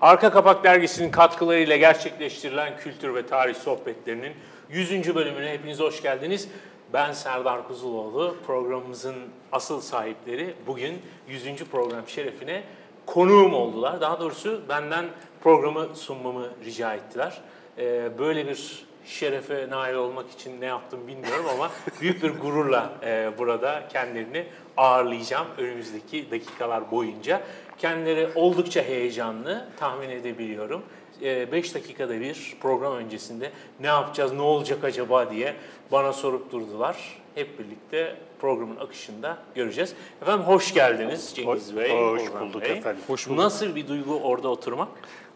Arka Kapak Dergisi'nin katkılarıyla gerçekleştirilen kültür ve tarih sohbetlerinin 100. bölümüne hepiniz hoş geldiniz. Ben Serdar Kuzuloğlu. Programımızın asıl sahipleri bugün 100. program şerefine konuğum oldular. Daha doğrusu benden programı sunmamı rica ettiler. Ee, böyle bir şerefe nail olmak için ne yaptım bilmiyorum ama büyük bir gururla e, burada kendilerini ağırlayacağım önümüzdeki dakikalar boyunca. Kendileri oldukça heyecanlı tahmin edebiliyorum. 5 dakikada bir program öncesinde ne yapacağız, ne olacak acaba diye bana sorup durdular. Hep birlikte programın akışında göreceğiz. Efendim hoş geldiniz Cengiz Bey. Hoş Orhan bulduk Bey. efendim. Hoş bulduk. Nasıl bir duygu orada oturmak?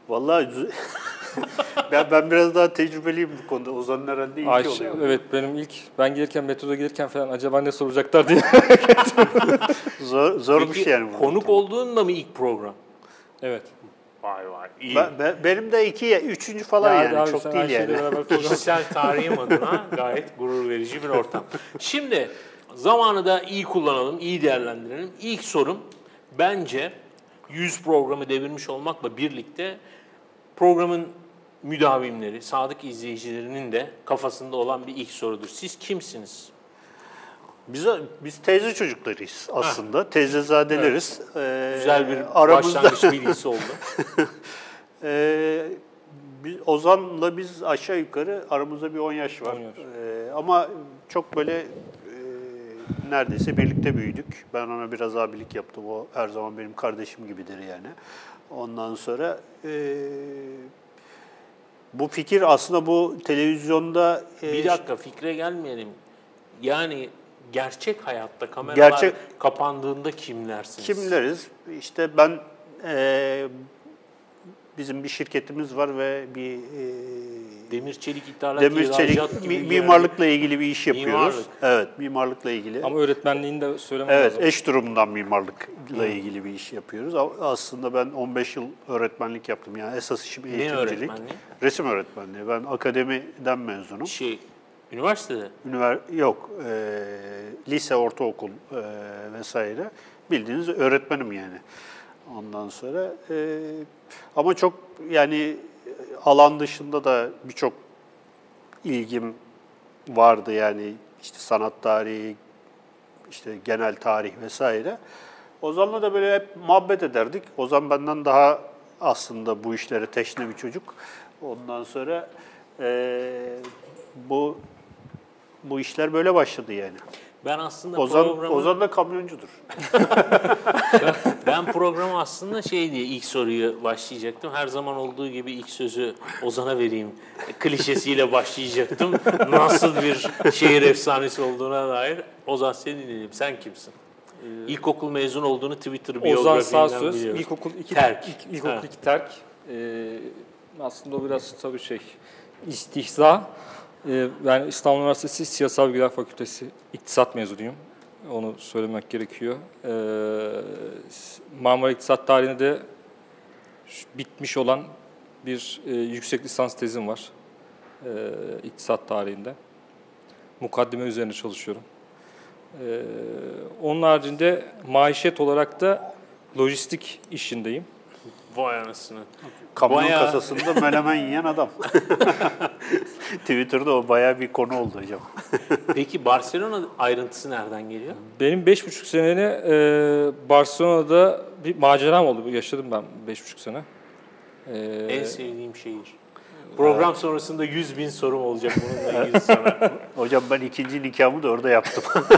Vallahi ben, ben biraz daha tecrübeliyim bu konuda. Ozan'ın herhalde ilki Ayşe, oluyor. evet benim ilk ben gelirken metroda gelirken falan acaba ne soracaklar diye. Zor, zormuş Peki, yani. bu. konuk olduğunda mı ilk program? evet. Vay vay iyi. Ben, ben- benim de iki, üçüncü falan Ya yani. abi Çok değil yani. Kişisel tarihim adına gayet gurur verici bir ortam. Şimdi zamanı da iyi kullanalım, iyi değerlendirelim. İlk sorum bence 100 programı devirmiş olmakla birlikte programın müdavimleri, sadık izleyicilerinin de kafasında olan bir ilk sorudur. Siz kimsiniz? Biz, biz teyze çocuklarıyız aslında. Teyzezadeleriz. Ee, Güzel bir aramızda, başlangıç bilgisi oldu. Ee, biz, Ozan'la biz aşağı yukarı aramızda bir 10 yaş var. 10 yaş. Ee, ama çok böyle e, neredeyse birlikte büyüdük. Ben ona biraz abilik yaptım. O her zaman benim kardeşim gibidir yani. Ondan sonra e, bu fikir aslında bu televizyonda e, Bir dakika fikre gelmeyelim. Yani gerçek hayatta kameralar Gerçek- kapandığında kimlersiniz? kimleriz? İşte ben e, bizim bir şirketimiz var ve bir e, Demir çelik ithalat demir çelik mi- mimarlıkla ilgili bir iş yapıyoruz. Mimarlık. Evet, mimarlıkla ilgili. Ama öğretmenliğini de söylemem Evet, lazım. eş durumundan mimarlıkla ilgili bir iş yapıyoruz. Aslında ben 15 yıl öğretmenlik yaptım. Yani esas işim Ne eğitimcilik. öğretmenliği? Resim öğretmenliği. Ben akademiden mezunum. Şey, üniversitede. Ünivers yok, e, lise, ortaokul e, vesaire. Bildiğiniz öğretmenim yani. Ondan sonra e, ama çok yani alan dışında da birçok ilgim vardı yani işte sanat tarihi, işte genel tarih vesaire. Ozan'la da böyle hep muhabbet ederdik. Ozan benden daha aslında bu işlere teşne bir çocuk. Ondan sonra eee, bu bu işler böyle başladı yani. Ben aslında Ozan, programı, Ozan da kamyoncudur. ben programı aslında şey diye ilk soruyu başlayacaktım. Her zaman olduğu gibi ilk sözü Ozan'a vereyim klişesiyle başlayacaktım. Nasıl bir şehir efsanesi olduğuna dair. Ozan seni dinleyelim. Sen kimsin? İlkokul mezun olduğunu Twitter Ozan biyografinden Sağsöz, biliyoruz. ilkokul iki Terk. ilk- ilkokul Ha. iki terk. Ee, aslında o biraz tabii şey istihza. Ee, ben İstanbul Üniversitesi Siyasal Bilgiler Fakültesi İktisat mezunuyum. Onu söylemek gerekiyor. Ee, Marmara İktisat tarihinde de bitmiş olan bir e, yüksek lisans tezim var. Ee, İktisat tarihinde. Mukaddime üzerine çalışıyorum. Ee, onun haricinde maişet olarak da lojistik işindeyim. Vay anasını. Kamyon Bayağı- kasasında menemen yiyen adam. Twitter'da o bayağı bir konu oldu hocam. Peki Barcelona ayrıntısı nereden geliyor? Benim beş buçuk seneni e, Barcelona'da bir maceram oldu. Yaşadım ben beş buçuk sene. Ee, En sevdiğim şehir. Program sonrasında 100 bin sorum olacak bununla ilgili sana. Hocam ben ikinci nikahımı da orada yaptım.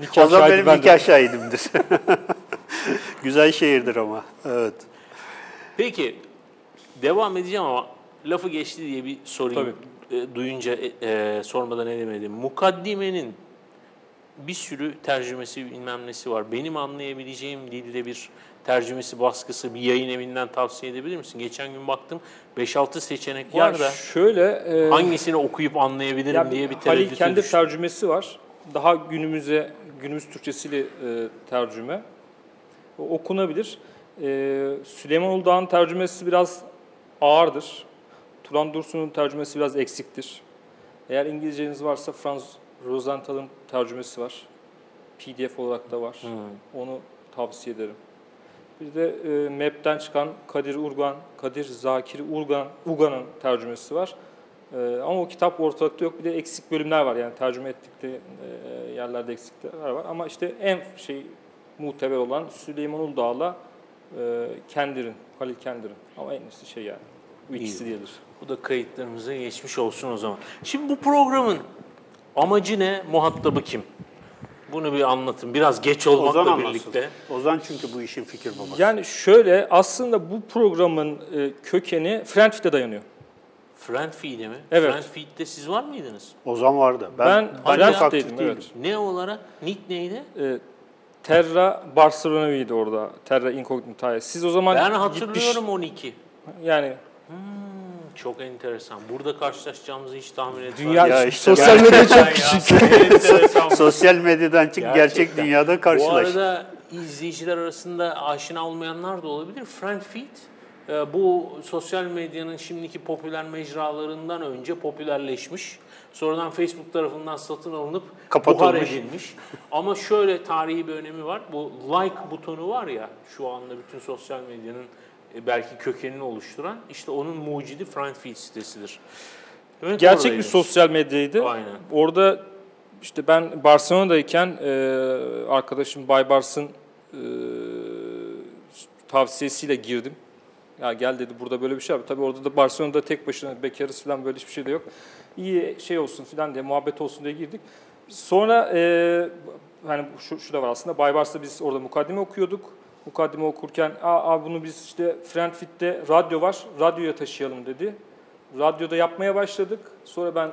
nikah o zaman benim bendim. nikah şahidimdir. Güzel şehirdir ama. Evet. Peki devam edeceğim ama lafı geçti diye bir sorayım. E, duyunca e, e, sormadan edemedim. Mukaddimenin bir sürü tercümesi bilmem nesi var. Benim anlayabileceğim dilde bir tercümesi baskısı bir yayın evinden tavsiye edebilir misin? Geçen gün baktım 5-6 seçenek Ya var da şöyle e, hangisini okuyup anlayabilirim ya diye bir Halil tereddüte kendi düştüm. tercümesi var. Daha günümüze günümüz Türkçesiyle e, tercüme. Okunabilir. E, Süleyman Uludağ'ın tercümesi biraz ağırdır. Turan Dursun'un tercümesi biraz eksiktir. Eğer İngilizceniz varsa Franz Rosenthal'ın tercümesi var. PDF olarak da var. Hmm. Onu tavsiye ederim. Bir de e, MEP'ten çıkan Kadir Urgan, Kadir Zakir Urgan, Ugan'ın tercümesi var. E, ama o kitap ortalıkta yok. Bir de eksik bölümler var yani tercüme ettikte e, yerlerde eksikler var. Ama işte en şey muteber olan Süleyman Uldağ'la e, Kendir'in, Halil Kendir'in. Ama en üstü şey yani. Bu ikisi diyedir. Bu da kayıtlarımıza geçmiş olsun o zaman. Şimdi bu programın amacı ne? Muhatabı kim? Bunu bir anlatın. Biraz geç Ozan olmakla anlatsın. birlikte. Ozan çünkü bu işin fikir babası. Yani şöyle aslında bu programın e, kökeni Frankfurt'e dayanıyor. Friendfeed'e mi? Evet. Friendfeed'de siz var mıydınız? Ozan vardı. Ben, Ben ben, aktif değildim. evet. Ne olarak? Nick neydi? E, Terra Barcelona'ydı orada. Terra Incognita'ya. Siz o zaman Ben gitmiş- hatırlıyorum o Nick'i. yani Hmm, çok enteresan. Burada karşılaşacağımızı hiç tahmin etmedim. dünya Ya işte sosyal medya çok küçük. Sosyal medyadan çık gerçek Gerçekten. dünyada Bu karşılaş. arada izleyiciler arasında aşina olmayanlar da olabilir. Friendfeed e, bu sosyal medyanın şimdiki popüler mecralarından önce popülerleşmiş. Sonradan Facebook tarafından satın alınıp buhar edilmiş. Ama şöyle tarihi bir önemi var. Bu like butonu var ya şu anda bütün sosyal medyanın e, belki kökenini oluşturan işte onun mucidi Friendfeed sitesidir. Demek Gerçek bir sosyal medyaydı. Aynen. Orada işte ben Barcelona'dayken e, arkadaşım Bay Bars'ın e, tavsiyesiyle girdim. Ya gel dedi burada böyle bir şey var. Tabii orada da Barcelona'da tek başına bekarız falan böyle hiçbir şey de yok. İyi şey olsun falan diye muhabbet olsun diye girdik. Sonra e, hani şu, şu da var aslında Bay Bars'ta biz orada mukaddime okuyorduk. Mukaddime okurken aa, bunu biz işte Frankfurt'te radyo var radyoya taşıyalım dedi. Radyoda yapmaya başladık. Sonra ben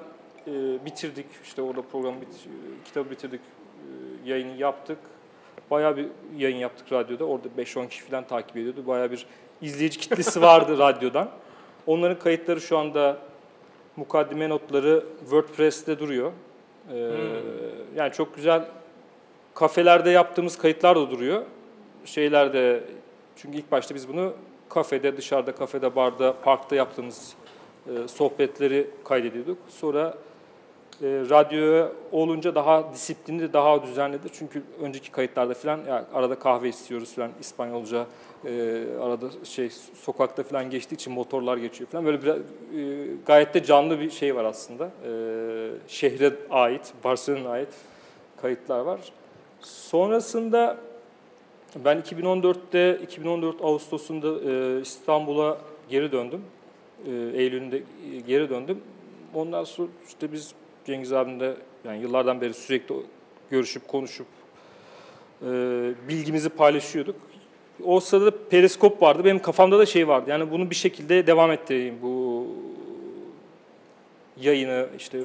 e, bitirdik. işte orada programı bit, e, kitabı bitirdik. E, yayını yaptık. Bayağı bir yayın yaptık radyoda. Orada 5-10 kişi falan takip ediyordu. Bayağı bir izleyici kitlesi vardı radyodan. Onların kayıtları şu anda mukaddime notları WordPress'te duruyor. E, Yani çok güzel kafelerde yaptığımız kayıtlar da duruyor. Şeylerde çünkü ilk başta biz bunu kafede, dışarıda, kafede, barda, parkta yaptığımız e, sohbetleri kaydediyorduk. Sonra e, radyoya olunca daha disiplinli, daha düzenlidir. Çünkü önceki kayıtlarda falan ya arada kahve istiyoruz falan İspanyolca e, arada şey sokakta falan geçtiği için motorlar geçiyor falan. Böyle biraz, e, gayet de canlı bir şey var aslında. E, şehre ait, Barcelona'ya ait kayıtlar var. Sonrasında ben 2014'te 2014 Ağustos'unda e, İstanbul'a geri döndüm. E, Eylül'ünde e, geri döndüm. Ondan sonra işte biz Cengiz abimle yani yıllardan beri sürekli görüşüp konuşup e, bilgimizi paylaşıyorduk. O sırada periskop vardı. Benim kafamda da şey vardı. Yani bunu bir şekilde devam ettireyim. Bu yayını işte e,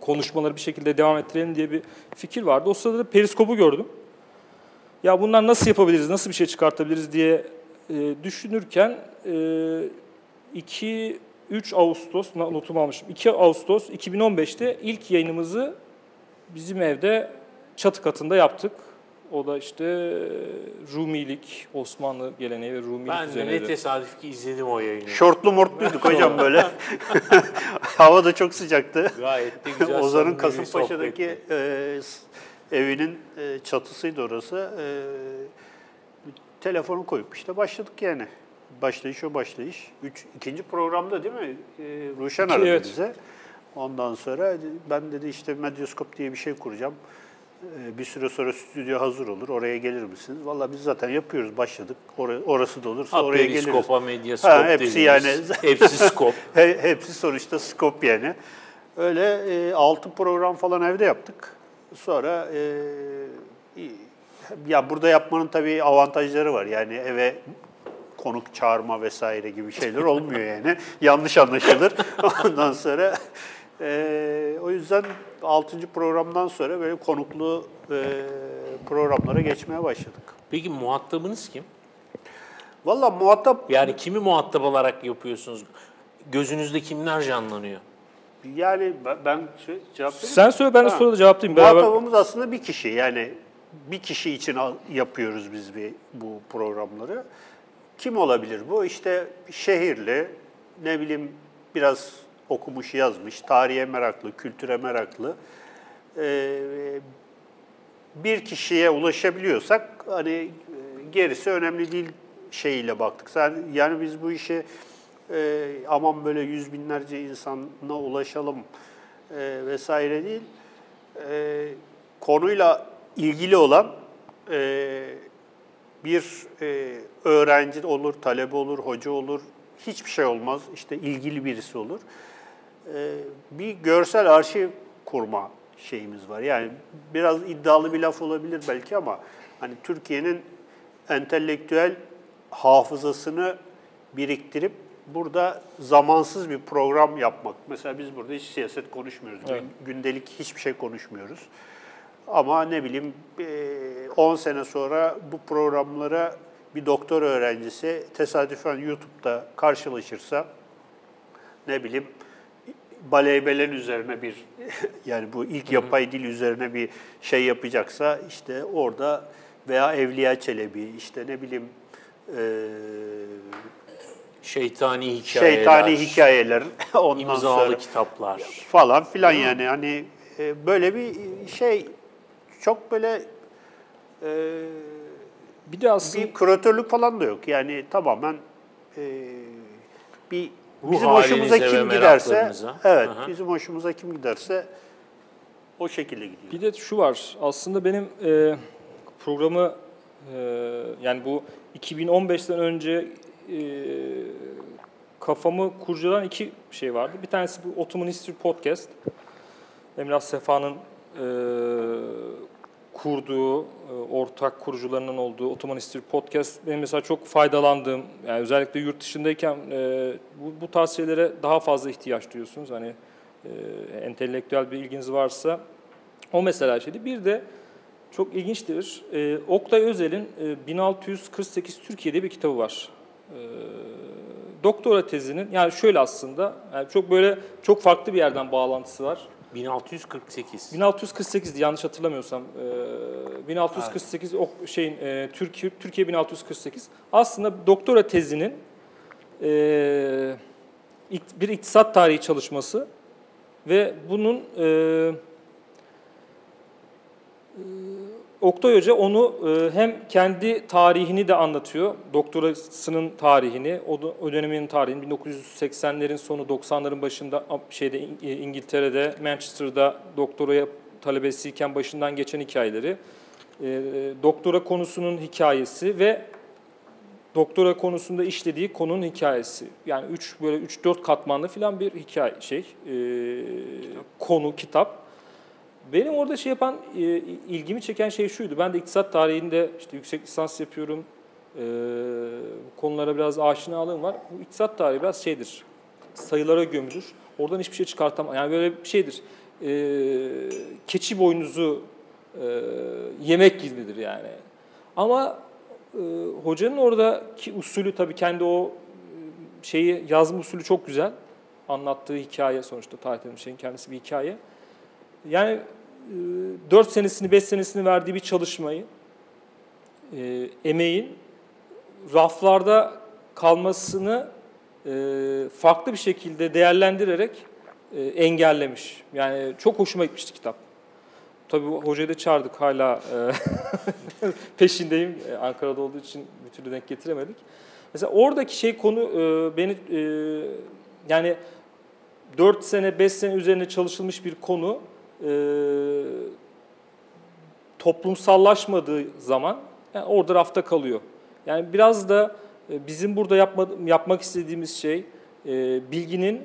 konuşmaları bir şekilde devam ettirelim diye bir fikir vardı. O sırada da periskopu gördüm. Ya bunlar nasıl yapabiliriz, nasıl bir şey çıkartabiliriz diye e, düşünürken e, 2 3 Ağustos notumu almışım. 2 Ağustos 2015'te ilk yayınımızı bizim evde çatı katında yaptık. O da işte Rumilik, Osmanlı geleneği ve Rumilik Ben de üzerineydi. ne tesadüf ki izledim o yayını. Şortlu mortluyduk hocam böyle. Hava da çok sıcaktı. Gayet de güzel. Ozan'ın Kasımpaşa'daki e, evinin e, çatısıydı orası. E, telefonu koyup işte başladık yani. Başlayış o başlayış. Üç, ikinci programda değil mi? E, Ruşen aradı evet. bize. Ondan sonra ben dedi işte medyoskop diye bir şey kuracağım. E, Bir süre sonra stüdyo hazır olur. Oraya gelir misiniz? Vallahi biz zaten yapıyoruz. Başladık. Ora- orası da olursa Ha, oraya geliriz. periskopa, medyaskop Ha, hepsi dediğimiz. yani. Hepsi skop. He- Hepsi sonuçta skop yani. Öyle e, 6 program falan evde yaptık. Sonra e, ya burada yapmanın tabii avantajları var. Yani eve konuk çağırma vesaire gibi şeyler olmuyor yani. Yanlış anlaşılır. Ondan sonra e, o yüzden 6. programdan sonra böyle konuklu e, programlara geçmeye başladık. Peki muhatabınız kim? Valla muhatap Yani kimi muhatap olarak yapıyorsunuz? Gözünüzde kimler canlanıyor? yani ben- ben şey, cevap vereyim mi? Sen söyle ben de Ha. sonra da cevaplayayım. Beraber Muhatabımız aslında bir kişi. Yani bir kişi için yapıyoruz biz bir, bu programları. Kim olabilir bu? İşte şehirli, ne bileyim biraz okumuş yazmış, tarihe meraklı, kültüre meraklı. Ee, bir kişiye ulaşabiliyorsak hani e, gerisi önemli değil şeyiyle baktık. Yani biz bu işe e, aman böyle yüz binlerce insana ulaşalım e, vesaire değil. E, konuyla ilgili olan e, bir e, öğrenci olur, talebe olur, hoca olur, hiçbir şey olmaz. İşte ilgili birisi olur. E, bir görsel arşiv kurma şeyimiz var. Yani biraz iddialı bir laf olabilir belki ama hani Türkiye'nin entelektüel hafızasını biriktirip burada zamansız bir program yapmak. Mesela biz burada hiç siyaset konuşmuyoruz. Evet. Gündelik hiçbir şey konuşmuyoruz. Ama ne bileyim eee, 10 sene sonra bu programlara bir doktor öğrencisi tesadüfen YouTube'da karşılaşırsa ne bileyim Baleybelen üzerine bir yani bu ilk yapay dil üzerine bir şey yapacaksa işte orada veya Evliya Çelebi işte ne bileyim eee, Şeytani hikayeler, şeytani hikayeler ondan imzalı sonra kitaplar. falan filan yani hani e, böyle bir şey çok böyle e, Bir de aslında bir küratörlük falan da yok. Yani tamamen e, bir Ruh bizim hoşumuza kim giderse evet Aha. bizim hoşumuza kim giderse o şekilde gidiyor. Bir de şu var. Aslında benim e, programı e, yani bu 2015'ten önce e, kafamı kurcalayan iki şey vardı. Bir tanesi bu Ottoman History Podcast. Emrah Sefa'nın e, kurduğu, e, ortak kurucularının olduğu Ottoman History Podcast benim mesela çok faydalandığım, yani özellikle yurt dışındayken e, bu, bu tarz şeylere daha fazla ihtiyaç duyuyorsunuz. Hani e, entelektüel bir ilginiz varsa o mesela şeydi. Bir de çok ilginçtir. E, Oktay Özel'in e, 1648 Türkiye'de bir kitabı var. Doktora tezinin yani şöyle aslında yani çok böyle çok farklı bir yerden bağlantısı var. 1648. 1648 yanlış hatırlamıyorsam. E, 1648 o şeyin e, Türkiye Türkiye 1648 aslında doktora tezinin e, bir iktisat tarihi çalışması ve bunun e, e, Oktay Hoca onu e, hem kendi tarihini de anlatıyor, doktorasının tarihini, o, dönemin tarihini, 1980'lerin sonu 90'ların başında şeyde İng- İngiltere'de, Manchester'da doktoraya talebesiyken başından geçen hikayeleri, e, doktora konusunun hikayesi ve doktora konusunda işlediği konunun hikayesi. Yani üç böyle 3-4 katmanlı falan bir hikaye şey, e, konu, kitap. Benim orada şey yapan, e, ilgimi çeken şey şuydu. Ben de iktisat tarihinde işte yüksek lisans yapıyorum. E, konulara biraz aşinalığım var. Bu iktisat tarihi biraz şeydir. Sayılara gömülür. Oradan hiçbir şey çıkartamam. Yani böyle bir şeydir. E, keçi boynuzu e, yemek gibidir yani. Ama e, hocanın oradaki usulü tabii kendi o e, şeyi yazma usulü çok güzel. Anlattığı hikaye sonuçta tarih şeyin kendisi bir hikaye. Yani 4 senesini, 5 senesini verdiği bir çalışmayı, e, emeğin raflarda kalmasını e, farklı bir şekilde değerlendirerek e, engellemiş. Yani çok hoşuma gitmişti kitap. Tabii hocayı da çağırdık hala e, peşindeyim. E, Ankara'da olduğu için bir türlü denk getiremedik. Mesela oradaki şey konu e, beni e, yani 4 sene 5 sene üzerine çalışılmış bir konu e, toplumsallaşmadığı zaman yani orada rafta kalıyor. Yani biraz da e, bizim burada yapma, yapmak istediğimiz şey e, bilginin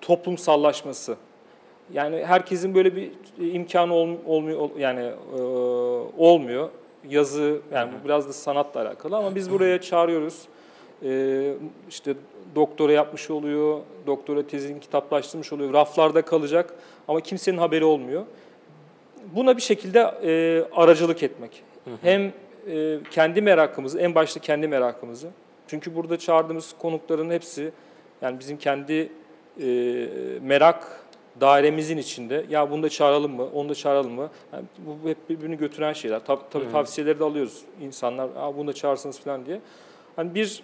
toplumsallaşması. Yani herkesin böyle bir imkanı ol, olmuyor yani e, olmuyor. Yazı yani bu biraz da sanatla alakalı ama biz buraya çağırıyoruz. E, işte doktora yapmış oluyor, doktora tezini kitaplaştırmış oluyor, raflarda kalacak ama kimsenin haberi olmuyor. Buna bir şekilde e, aracılık etmek. Hem e, kendi merakımızı, en başta kendi merakımızı. Çünkü burada çağırdığımız konukların hepsi yani bizim kendi e, merak dairemizin içinde ya bunu da çağıralım mı, onu da çağıralım mı? Yani bu hep birbirini götüren şeyler. Tabii, tabii tavsiyeleri de alıyoruz insanlar. Aa, bunu da çağırsanız falan diye. Hani bir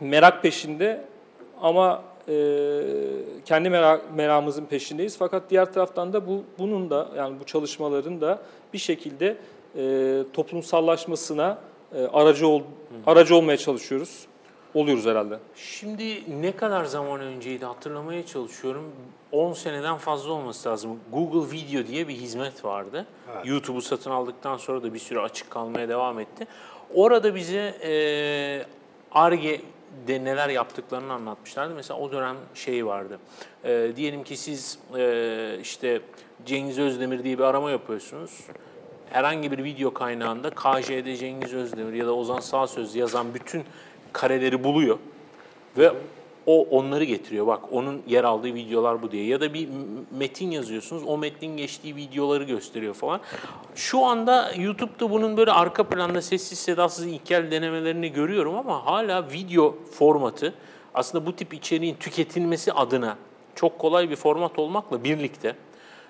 merak peşinde ama e, kendi merak, meramımızın peşindeyiz. Fakat diğer taraftan da bu bunun da yani bu çalışmaların da bir şekilde e, toplumsallaşmasına e, aracı ol, aracı olmaya çalışıyoruz. Oluyoruz herhalde. Şimdi ne kadar zaman önceydi hatırlamaya çalışıyorum. 10 seneden fazla olması lazım. Google Video diye bir hizmet vardı. YouTube'u satın aldıktan sonra da bir süre açık kalmaya devam etti. Orada bize eee ARGE'de neler yaptıklarını anlatmışlardı. Mesela o dönem şey vardı. Eee, diyelim ki siz eee, işte Cengiz Özdemir diye bir arama yapıyorsunuz herhangi bir video kaynağında KJ'de Cengiz Özdemir ya da Ozan Sağsöz yazan bütün kareleri buluyor ve o onları getiriyor. Bak onun yer aldığı videolar bu diye. Ya da bir metin yazıyorsunuz. O metnin geçtiği videoları gösteriyor falan. Şu anda YouTube'da bunun böyle arka planda sessiz sedasız ilkel denemelerini görüyorum ama hala video formatı aslında bu tip içeriğin tüketilmesi adına çok kolay bir format olmakla birlikte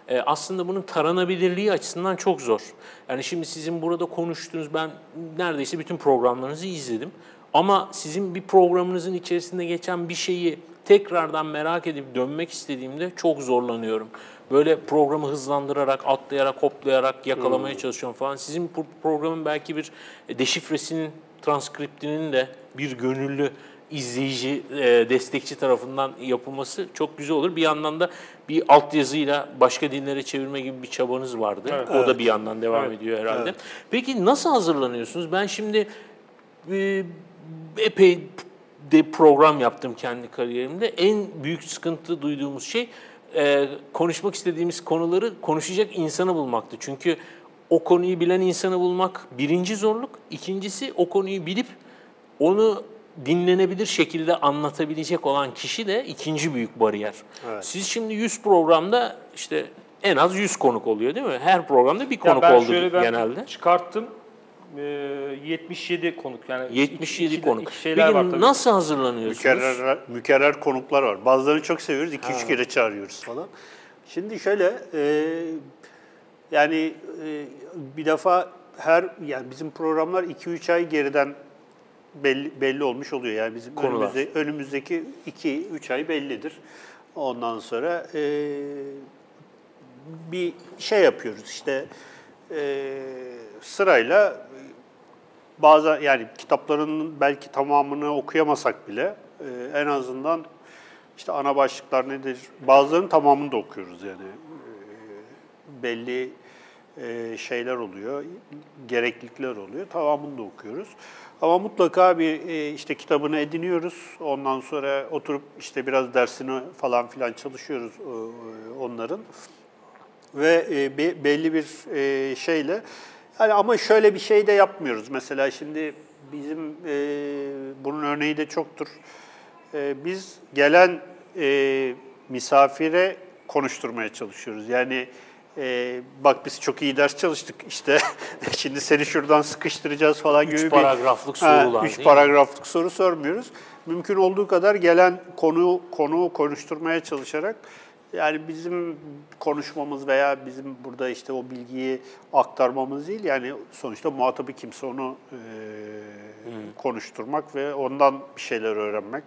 e, aslında bunun taranabilirliği açısından çok zor. Yani şimdi sizin burada konuştuğunuz, ben neredeyse bütün programlarınızı izledim. Ama sizin bir programınızın içerisinde geçen bir şeyi tekrardan merak edip dönmek istediğimde çok zorlanıyorum. Böyle programı hızlandırarak, atlayarak, hoplayarak yakalamaya çalışıyorum falan. Sizin programın belki bir deşifresinin, transkriptinin de bir gönüllü izleyici, e, destekçi tarafından yapılması çok güzel olur. Bir yandan da bir altyazıyla başka dillere çevirme gibi bir çabanız vardı. O da bir yandan devam ediyor herhalde. Peki nasıl hazırlanıyorsunuz? Ben şimdi e, epey de program yaptım kendi kariyerimde. En büyük sıkıntı duyduğumuz şey e, konuşmak istediğimiz konuları konuşacak insanı bulmaktı. Çünkü o konuyu bilen insanı bulmak birinci zorluk. İkincisi o konuyu bilip onu dinlenebilir şekilde anlatabilecek olan kişi de ikinci büyük bariyer. Siz şimdi 100 programda işte en az 100 konuk oluyor değil mi? Her programda bir konuk ben oldu şöyle ben genelde. çıkarttım. Ee, 77 konuk yani 77 iki- konuk. iki şeyler Peki var tabii. nasıl hazırlanıyorsunuz? Mükerrer, mükerrer konuklar var. Bazılarını çok seviyoruz, iki üç kere çağırıyoruz falan. Şimdi şöyle, e, yani e, bir defa her, yani bizim programlar 2-3 ay geriden belli, belli olmuş oluyor. Yani bizim Konular. önümüzde, önümüzdeki 2-3 ay bellidir. Ondan sonra e, bir şey yapıyoruz işte e, sırayla bazen yani kitapların belki tamamını okuyamasak bile e, en azından işte ana başlıklar nedir? Bazılarının tamamını da okuyoruz yani. E, belli e, şeyler oluyor, gereklilikler oluyor. Tamamını da okuyoruz. Ama mutlaka bir e, işte kitabını ediniyoruz. Ondan sonra oturup işte biraz dersini falan filan çalışıyoruz e, onların ve e, be- belli bir e, şeyle yani ama şöyle bir şey de yapmıyoruz. Mesela şimdi bizim e, bunun örneği de çoktur. E, biz gelen e, misafire konuşturmaya çalışıyoruz. Yani e, bak biz çok iyi ders çalıştık işte şimdi seni şuradan sıkıştıracağız falan gibi bir paragraflık Ha, sorular üç değil mi? paragraflık soru sormuyoruz. Mümkün olduğu kadar gelen konu konu konuşturmaya çalışarak yani bizim konuşmamız veya bizim burada işte o bilgiyi aktarmamız değil yani sonuçta muhatabı kimse onu e, konuşturmak ve ondan bir şeyler öğrenmek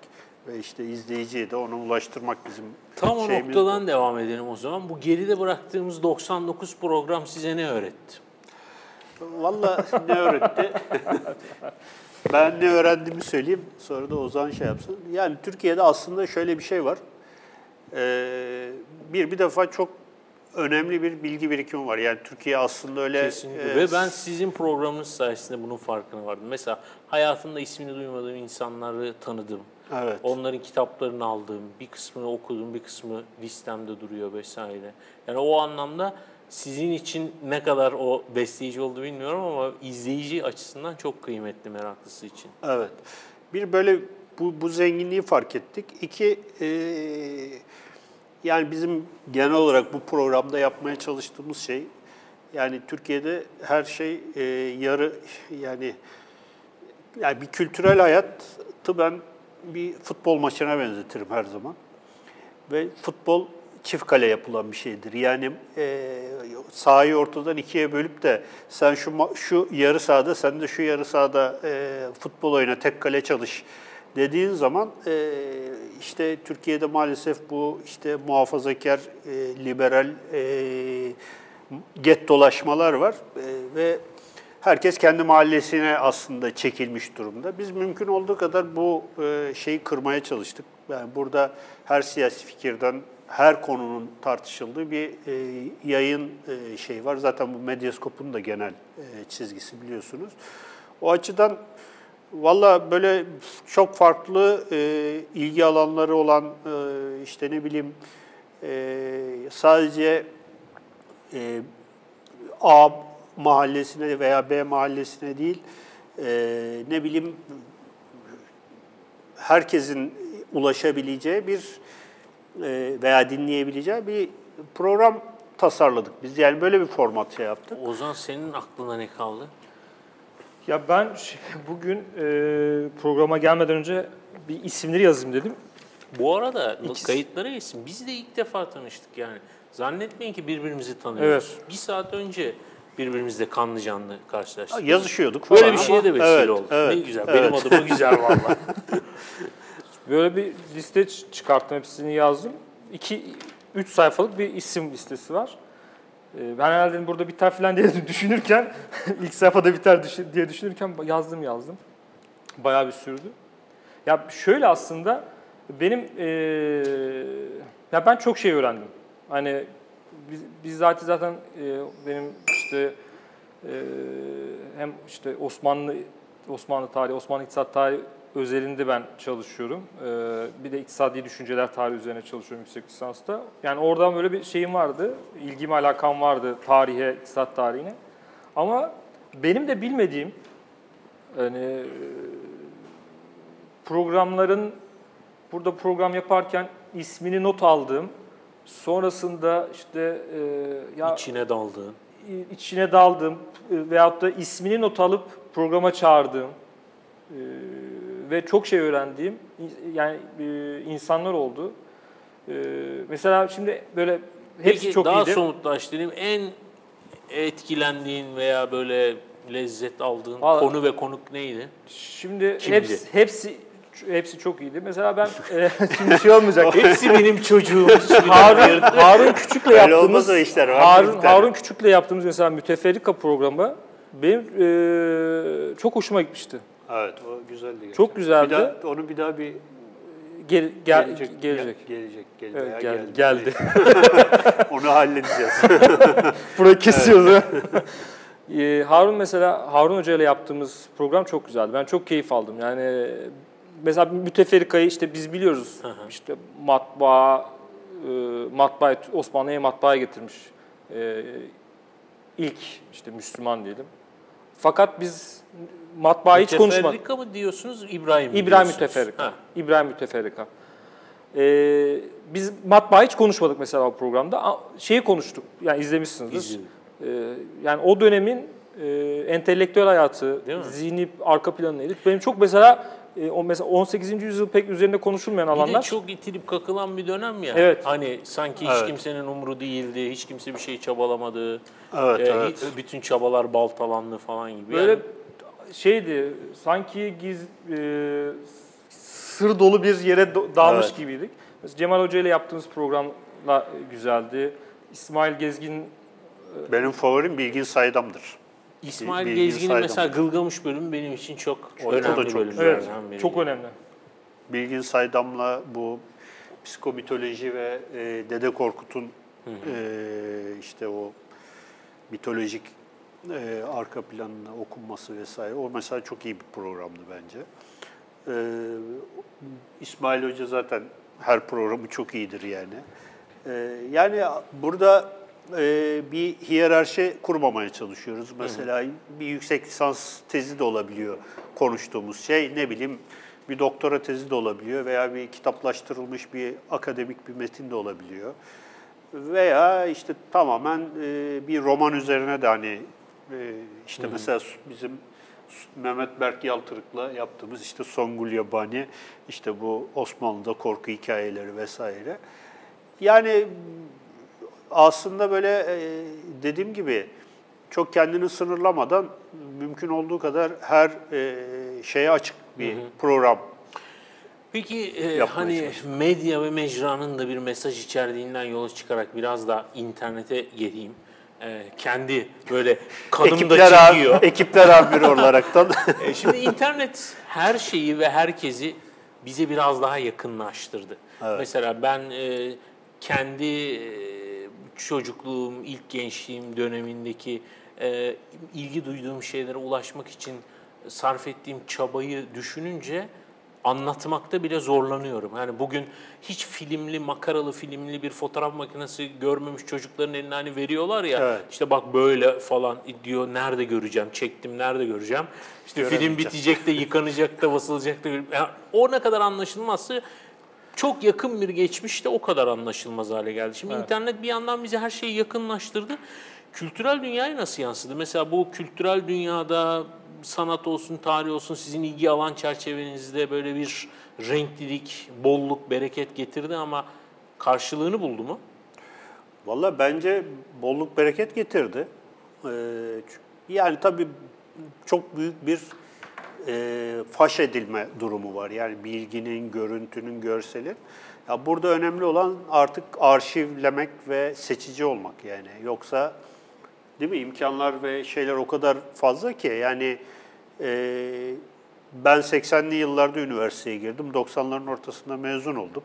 ve işte izleyiciye de ona ulaştırmak bizim Tam o noktadan devam edelim o zaman. Bu geride bıraktığımız 99 program size ne öğretti? Vallahi ne öğretti? ben ne öğrendiğimi söyleyeyim. Sonra da Ozan şey yapsın. Yani Türkiye'de aslında şöyle bir şey var. Ee, bir bir defa çok önemli bir bilgi birikimi var. Yani Türkiye aslında öyle Kesinlikle. e, Ve ben sizin programınız sayesinde bunun farkına vardım. Mesela hayatımda ismini duymadığım insanları tanıdım. Evet. Onların kitaplarını aldım, bir kısmını okudum, bir kısmı listemde duruyor vesaire. Yani o anlamda sizin için ne kadar o besleyici oldu bilmiyorum ama izleyici açısından çok kıymetli meraklısı için. Evet. Bir böyle bu, bu zenginliği fark ettik. İki, e, yani bizim genel olarak bu programda yapmaya çalıştığımız şey, yani Türkiye'de her şey e, yarı, yani yani bir kültürel hayatı ben bir futbol maçına benzetirim her zaman. Ve futbol çift kale yapılan bir şeydir. Yani e, sahayı ortadan ikiye bölüp de sen şu şu yarı sahada, sen de şu yarı sahada e, futbol oyna, tek kale çalış dediğin zaman e, işte Türkiye'de maalesef bu işte muhafazakar, e, liberal e, get dolaşmalar var E, ve herkes kendi mahallesine aslında çekilmiş durumda. Biz mümkün olduğu kadar bu e, şeyi kırmaya çalıştık. Yani burada her siyasi fikirden her konunun tartışıldığı bir e, yayın e, şey var. Zaten bu Medyaskop'un da genel e, çizgisi biliyorsunuz. O açıdan valla böyle çok farklı e, ilgi alanları olan e, işte ne bileyim e, sadece e, A mahallesine veya B mahallesine değil e, ne bileyim herkesin ulaşabileceği bir e, veya dinleyebileceği bir program tasarladık biz. Yani böyle bir format şey yaptık. Ozan senin aklına ne kaldı? Ya ben bugün e, programa gelmeden önce bir isimleri yazayım dedim. Bu arada İkisi- kayıtlara geçsin. Biz de ilk defa tanıştık yani. Zannetmeyin ki birbirimizi tanıyoruz. Evet. Bir saat önce birbirimizle kanlı canlı karşılaştık. Yazışıyorduk falan. Böyle bir şeye de vesile evet, oldu. evet, ne güzel. evet. Benim adıma güzel valla. Böyle bir liste çıkarttım, hepsini yazdım. 2 3 sayfalık bir isim listesi var. E, ben herhalde burada biter falan diye düşünürken ilk sayfada biter diye düşünürken yazdım yazdım. Bayağı bir sürdü. Ya şöyle aslında benim e, ya ben çok şey öğrendim. Hani biz, biz zaten zaten e, benim işte e, hem işte Osmanlı Osmanlı tarihi, Osmanlı iktisat tarihi özelinde ben çalışıyorum. E, bir de iktisadi düşünceler tarihi üzerine çalışıyorum yüksek lisansta. Yani oradan böyle bir şeyim vardı, ilgim alakam vardı tarihe, iktisat tarihine. Ama benim de bilmediğim hani programların burada program yaparken ismini not aldığım, sonrasında işte e, ya İçine daldığın. içine daldım e, veyahut da ismini not alıp programa çağırdığım e, ve çok şey öğrendiğim yani e, insanlar oldu. E, mesela şimdi böyle hepsi Peki çok daha iyiydi. somutlaştırayım. En etkilendiğin veya böyle lezzet aldığın Vallahi- konu ve konuk neydi? Şimdi Kimdi? hepsi hepsi hepsi çok iyiydi. Mesela ben e, şimdi şey olmayacak. Hepsi benim çocuğum. Harun, Harun Küçük'le Öyle yaptığımız olmaz o işler, var Harun. Harun Küçük'le yaptığımız mesela müteferrika programı benim e, çok hoşuma gitmişti. Evet, o güzeldi. Çok güzeldi. Bir daha, onu bir daha bir Gel, gel, gelecek. gelecek. Gelecek. Gel, Evet, veya geldi. geldi. geldi. Onu halledeceğiz. Burayı kesiyoruz. Ee, Harun mesela Harun Hoca ile yaptığımız program çok güzeldi. Ben çok keyif aldım. Yani mesela müteferrikayı işte biz biliyoruz. Hı hı. İşte matbaa e, matbaa Osmanlı'ya matbaaya getirmiş. E, ilk işte Müslüman diyelim. Fakat biz matbaa hiç konuşmadık. Müteferrika mı diyorsunuz, İbrahim mi İbrahim diyorsunuz? Müteferrika. Ha. İbrahim Müteferrika. Ee, biz matbaa hiç konuşmadık mesela o programda. Şeyi konuştuk, yani izlemişsinizdir. İzledim. Ee, yani o dönemin e, entelektüel hayatı, zihni arka planı neydi? Benim çok mesela, e, o mesela 18. yüzyıl pek üzerinde konuşulmayan Bir de alanlar. çok itilip kakılan bir dönem ya. Evet. Hani sanki hiç Evet. kimsenin umru değildi, hiç kimse bir şey çabalamadı. Evet, Ee, evet. hiç- Bütün çabalar baltalandı falan gibi. Böyle Yani şeydi, sanki giz, e, sır dolu bir yere dalmış Evet. gibiydik. Mesela Cemal Hoca ile yaptığımız programla güzeldi. İsmail Gezgin Benim favorim Bilgin Saydam'dır. İsmail Bilgi Gezgin'in saydım. mesela Gılgamış bölümü benim için çok O- o da önemli çok bölümlerden Evet, biri. çok önemli. Bilgin Saydam'la bu psikomitoloji ve e, Dede Korkut'un e, işte o mitolojik e, arka planını okunması vesaire. O mesela çok iyi bir programdı bence. E, İsmail Hoca zaten her programı çok iyidir yani. E, yani burada e, bir hiyerarşi kurmamaya çalışıyoruz. Mesela bir yüksek lisans tezi de olabiliyor konuştuğumuz şey. Ne bileyim bir doktora tezi de olabiliyor veya bir kitaplaştırılmış bir akademik bir metin de olabiliyor. Veya işte tamamen e, bir roman üzerine de hani e, işte mesela bizim Mehmet Berk Yaltırık'la yaptığımız işte Songül Yabani, işte bu Osmanlı'da korku hikayeleri vesaire. Yani aslında böyle e, dediğim gibi çok kendini sınırlamadan mümkün olduğu kadar her e, şeye açık bir program. Peki e, hani medya ve mecranın da bir mesaj içerdiğinden yola çıkarak biraz da internete geleyim. E, kendi böyle kanım da ekipler, çekiyor. am- ekipler amiri olaraktan. E, Şimdi internet her şeyi ve herkesi bize biraz daha yakınlaştırdı. Mesela ben e, kendi e, çocukluğum, ilk gençliğim dönemindeki e, ilgi duyduğum şeylere ulaşmak için sarf ettiğim çabayı düşününce anlatmakta bile zorlanıyorum. Yani bugün hiç filmli, makaralı filmli bir fotoğraf makinesi görmemiş çocukların eline hani veriyorlar ya. Evet. İşte bak böyle falan diyor. Nerede göreceğim? Çektim nerede göreceğim? İşte film bitecek de yıkanacak da basılacak da. Yani o ne kadar anlaşılmazsa çok yakın bir geçmişte o kadar anlaşılmaz hale geldi. Şimdi internet bir yandan bize her şeyi yakınlaştırdı. Kültürel dünyaya nasıl yansıdı? Mesela bu kültürel dünyada sanat olsun, tarih olsun sizin ilgi alan çerçevenizde böyle bir renklilik, bolluk, bereket getirdi ama karşılığını buldu mu? Valla bence bolluk bereket getirdi. Ee, yani tabii çok büyük bir e, faş edilme durumu var. Yani bilginin, görüntünün, görselin. Ya burada önemli olan artık arşivlemek ve seçici olmak yani. Yoksa değil mi imkanlar ve şeyler o kadar fazla ki yani e, ben 80'li yıllarda üniversiteye girdim. 90'ların ortasında mezun oldum.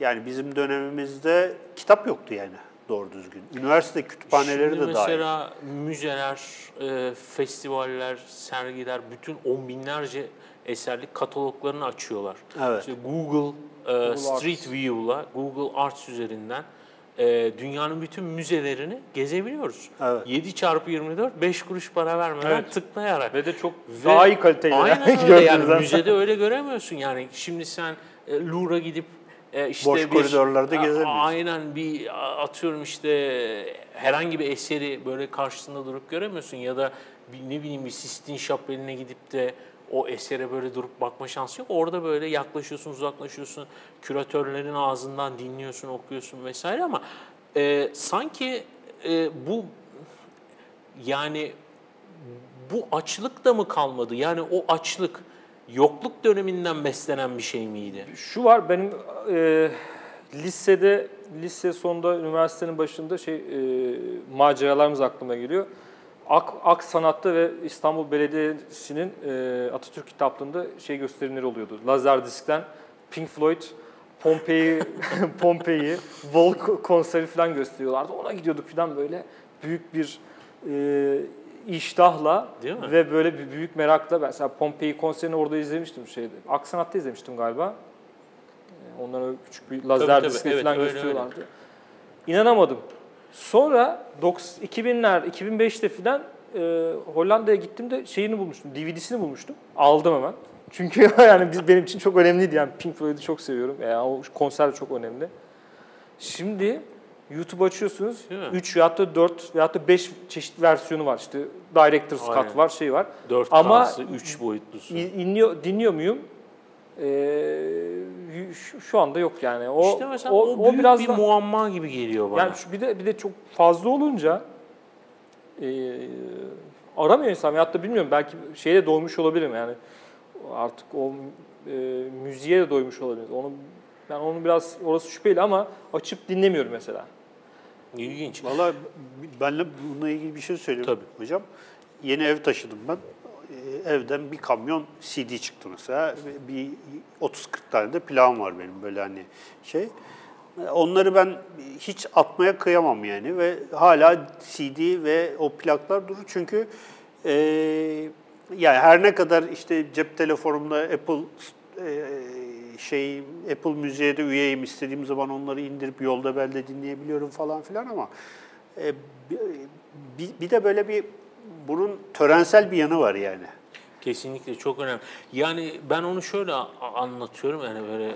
Yani bizim dönemimizde kitap yoktu yani doğru düzgün. Üniversite kütüphaneleri Şimdi de dahil. mesela müzeler, e, festivaller, sergiler bütün on binlerce eserlik kataloglarını açıyorlar. Evet. İşte Google, e, Street View'la, Google Arts üzerinden e, dünyanın bütün müzelerini gezebiliyoruz. Evet. 7 çarpı 24, 5 kuruş para vermeden Evet. tıklayarak. Ve de çok Ve- daha iyi kaliteli. Aynen öyle yani müzede öyle göremiyorsun yani. Şimdi sen e, Louvre'a gidip e, işte Boş bir, koridorlarda gezemiyorsun. Aynen bir atıyorum işte herhangi bir eseri böyle karşısında durup göremiyorsun ya da bir, ne bileyim bir Sistine Şapeli'ne gidip de o esere böyle durup bakma şansı yok. Orada böyle yaklaşıyorsun, uzaklaşıyorsun, küratörlerin ağzından dinliyorsun, okuyorsun vesaire ama e, sanki e, bu yani bu açlık da mı kalmadı? Yani o açlık yokluk döneminden beslenen bir şey miydi? Şu var benim e, lisede lise sonunda üniversitenin başında şey e, maceralarımız aklıma geliyor. Ak, Ak Sanat'ta ve İstanbul Belediyesi'nin e, Atatürk kitaplığında şey gösterimleri oluyordu. Lazer diskten Pink Floyd, Pompei, Pompei, Vol konseri falan gösteriyorlardı. Ona gidiyorduk falan böyle büyük bir e, iştahla Değil mi? ve böyle bir büyük merakla. Ben mesela Pompei konserini orada izlemiştim şeyde. Ak Sanat'ta izlemiştim galiba. E, Onlara küçük bir lazer diskini Evet, falan öyle, gösteriyorlardı. İnanamadım. Sonra 90 2000'ler, 2005'te falan e, Hollanda'ya gittiğimde şeyini bulmuştum, DVD'sini bulmuştum. Aldım hemen. Çünkü yani biz, benim için çok önemliydi yani Pink Floyd'u çok seviyorum. Yani o konser çok önemli. Şimdi YouTube açıyorsunuz. Değil mi? 3 veyahut da 4 veyahut da 5 çeşit versiyonu var. İşte Director's Aynen. Cut var, şey var. 4 Ama- K'sı, 3 boyutlusu. İ- İnliyor, dinliyor muyum? Ee, şu, şu anda yok yani. O, işte mesela o, büyük biraz bir da- muamma gibi geliyor bana. yani şu bir de bir de çok fazla olunca e, aramıyor insan. Veyahut da bilmiyorum belki şeye doymuş olabilirim yani. Artık o e, müziğe de doymuş olabiliriz. Onu ben onu biraz orası şüpheli ama açıp dinlemiyorum mesela. İlginç. Valla benle bununla ilgili bir şey söyleyeyim Tabii. hocam. Yeni ev taşıdım ben. Evden bir kamyon CD çıktı mesela. Bir 30-40 tane de plan var benim böyle hani şey. Onları ben hiç atmaya kıyamam yani ve hala CD ve o plaklar durur çünkü e, yani her ne kadar işte cep telefonumda Apple e, şey Apple Müziğe de üyeyim istediğim zaman onları indirip yolda belde dinleyebiliyorum falan filan ama e, bir, bir de böyle bir bunun törensel bir yanı var yani. Kesinlikle çok önemli. Yani ben onu şöyle anlatıyorum yani böyle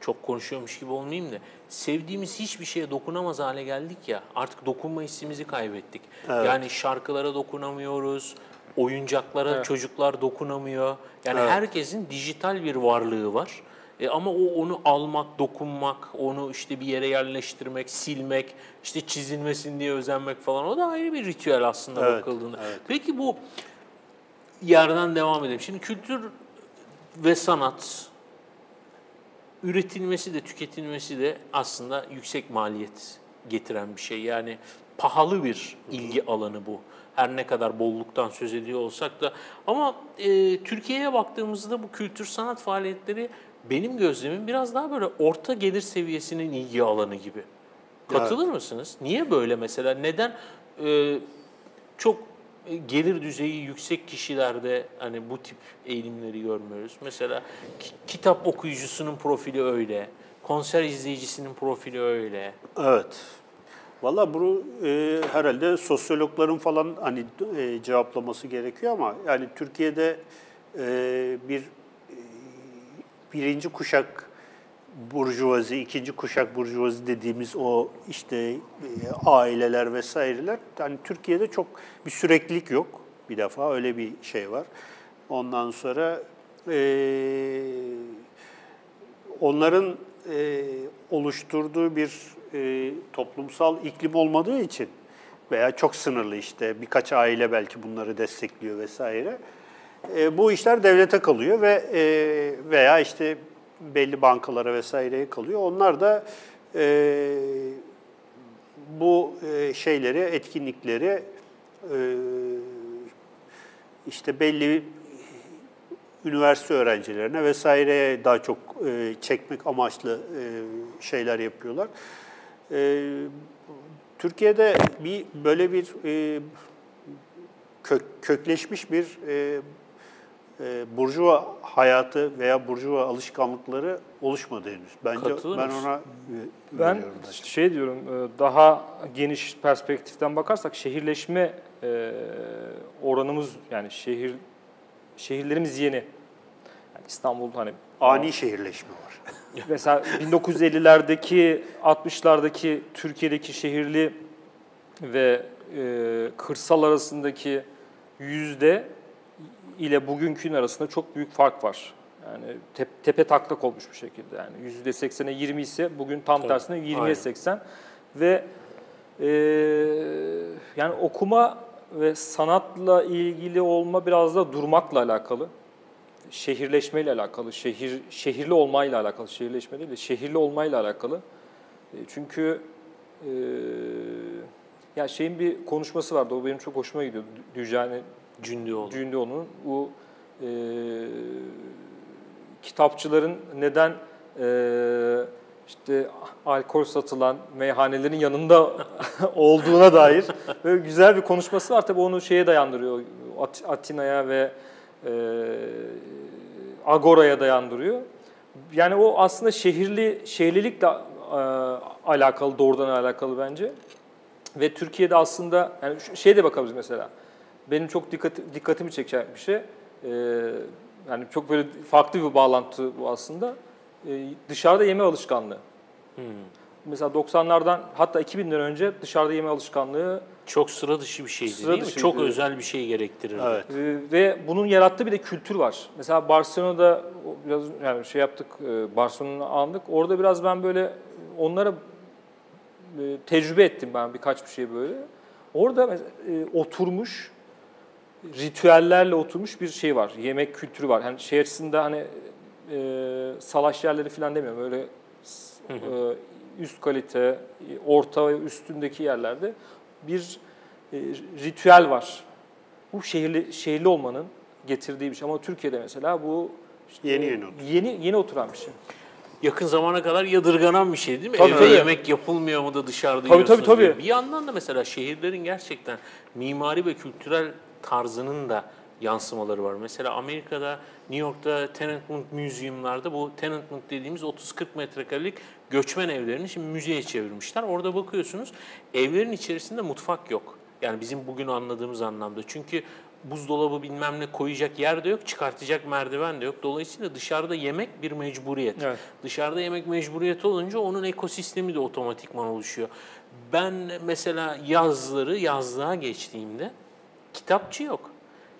çok konuşuyormuş gibi olmayayım da sevdiğimiz hiçbir şeye dokunamaz hale geldik ya artık dokunma hissimizi kaybettik. Yani şarkılara dokunamıyoruz, oyuncaklara çocuklar dokunamıyor. Yani herkesin dijital bir varlığı var. E ama o onu almak, dokunmak, onu işte bir yere yerleştirmek, silmek, işte çizilmesin diye özenmek falan o da ayrı bir ritüel aslında Evet, bakıldığında. evet. Peki bu yerden devam edelim. Şimdi kültür ve sanat üretilmesi de tüketilmesi de aslında yüksek maliyet getiren bir şey. Yani pahalı bir ilgi alanı bu. Her ne kadar bolluktan söz ediyor olsak da. Ama e, Türkiye'ye baktığımızda bu kültür sanat faaliyetleri benim gözlemim biraz daha böyle orta gelir seviyesinin ilgi alanı gibi. Katılır mısınız? Niye böyle mesela? Neden e, çok gelir düzeyi yüksek kişilerde hani bu tip eğilimleri görmüyoruz? Mesela ki- kitap okuyucusunun profili öyle, konser izleyicisinin profili öyle. Evet. Valla bunu e, herhalde sosyologların falan hani e, cevaplaması gerekiyor ama yani Türkiye'de e, bir e, birinci kuşak burjuvazi, ikinci kuşak burjuvazi dediğimiz o işte e, aileler vesaireler hani Türkiye'de çok bir süreklilik yok bir defa öyle bir şey var. Ondan sonra e, onların e, oluşturduğu bir e, toplumsal iklim olmadığı için veya çok sınırlı işte birkaç aile belki bunları destekliyor vesaire. E, bu işler devlete kalıyor ve e, veya işte belli bankalara vesaireye kalıyor. Onlar da e, bu e, şeyleri, etkinlikleri e, işte belli üniversite öğrencilerine vesaireye daha çok e, çekmek amaçlı e, şeyler yapıyorlar. E, Türkiye'de bir böyle bir e, kök, kökleşmiş bir e, e, burjuva hayatı veya burjuva alışkanlıkları oluşmadı henüz. Bence Katılır ben ona e, Ben veriyorum daha çok. şey diyorum, e, daha geniş perspektiften bakarsak şehirleşme e, oranımız yani şehir şehirlerimiz yeni. Yani İstanbul hani ani şehirleşme var. mesela 1950'lerdeki 60'lardaki Türkiye'deki şehirli ve e, kırsal arasındaki yüzde ile bugünkünün arasında çok büyük fark var. Yani tep- tepe taklak olmuş bir şekilde. Yani yüzde 80'e 20 ise bugün tam Tabii, tersine 20'ye aynen. 80 ve e, yani okuma ve sanatla ilgili olma biraz da durmakla alakalı. Şehirleşmeyle alakalı, şehir şehirli olmayla alakalı, şehirleşme değil de şehirli olmayla alakalı. E, Çünkü e, ya şeyin bir konuşması vardı, o benim çok hoşuma gidiyor. Düjane Cündioğlu. Cündoğlu'nun bu e, kitapçıların neden e, işte alkol satılan meyhanelerin yanında olduğuna dair böyle güzel bir konuşması var. Tabii onu şeye dayandırıyor, At- Atina'ya ve e, Agora'ya dayandırıyor. Yani o aslında şehirli şehirlilikle e, alakalı, doğrudan alakalı bence. Ve Türkiye'de aslında yani şeye de bakabiliriz mesela. Benim çok dikkat, dikkatimi çeken bir şey. Ee, yani çok böyle farklı bir bağlantı bu aslında. Ee, dışarıda yeme alışkanlığı. Hmm. Mesela 90'lardan hatta 2000'den önce dışarıda yeme alışkanlığı Çok sıra dışı bir şeydi Sıra değil mi? dışıydı. Çok özel bir şey gerektirir. Evet. Ee, ve bunun yarattığı bir de kültür var. Mesela Barcelona'da o biraz yani şey yaptık, e, Barcelona'yı andık. Orada biraz ben böyle onlara e, tecrübe ettim ben birkaç bir şey böyle. Orada mesela, e, oturmuş ritüellerle oturmuş bir şey var. Yemek kültürü var. Hani şey açısından hani e, salaş yerleri falan demiyorum. Öyle e, üst kalite, orta ve üstündeki yerlerde bir e, ritüel var. Bu şehirli şehirli olmanın getirdiği bir şey. Ama Türkiye'de mesela bu işte Yeni yeni oturuyor. yeni yeni oturan bir şey. Yakın zamana kadar yadırganan bir şey değil mi? Tabii, Evde tabii. yemek yapılmıyor mu da dışarıda Tabii, yiyorsunuz tabii, tabii. diye. Bir yandan da mesela şehirlerin gerçekten mimari ve kültürel tarzının da yansımaları var. Mesela Amerika'da, New York'ta Tenant Museum'larda bu Tenant dediğimiz 30-40 metrekarelik göçmen evlerini şimdi müzeye çevirmişler. Orada bakıyorsunuz evlerin içerisinde mutfak yok. Yani bizim bugün anladığımız anlamda. Çünkü buzdolabı bilmem ne koyacak yer de yok, çıkartacak merdiven de yok. Dolayısıyla dışarıda yemek bir mecburiyet. Evet. Dışarıda yemek mecburiyeti olunca onun ekosistemi de otomatikman oluşuyor. Ben mesela yazları yazlığa geçtiğimde kitapçı yok.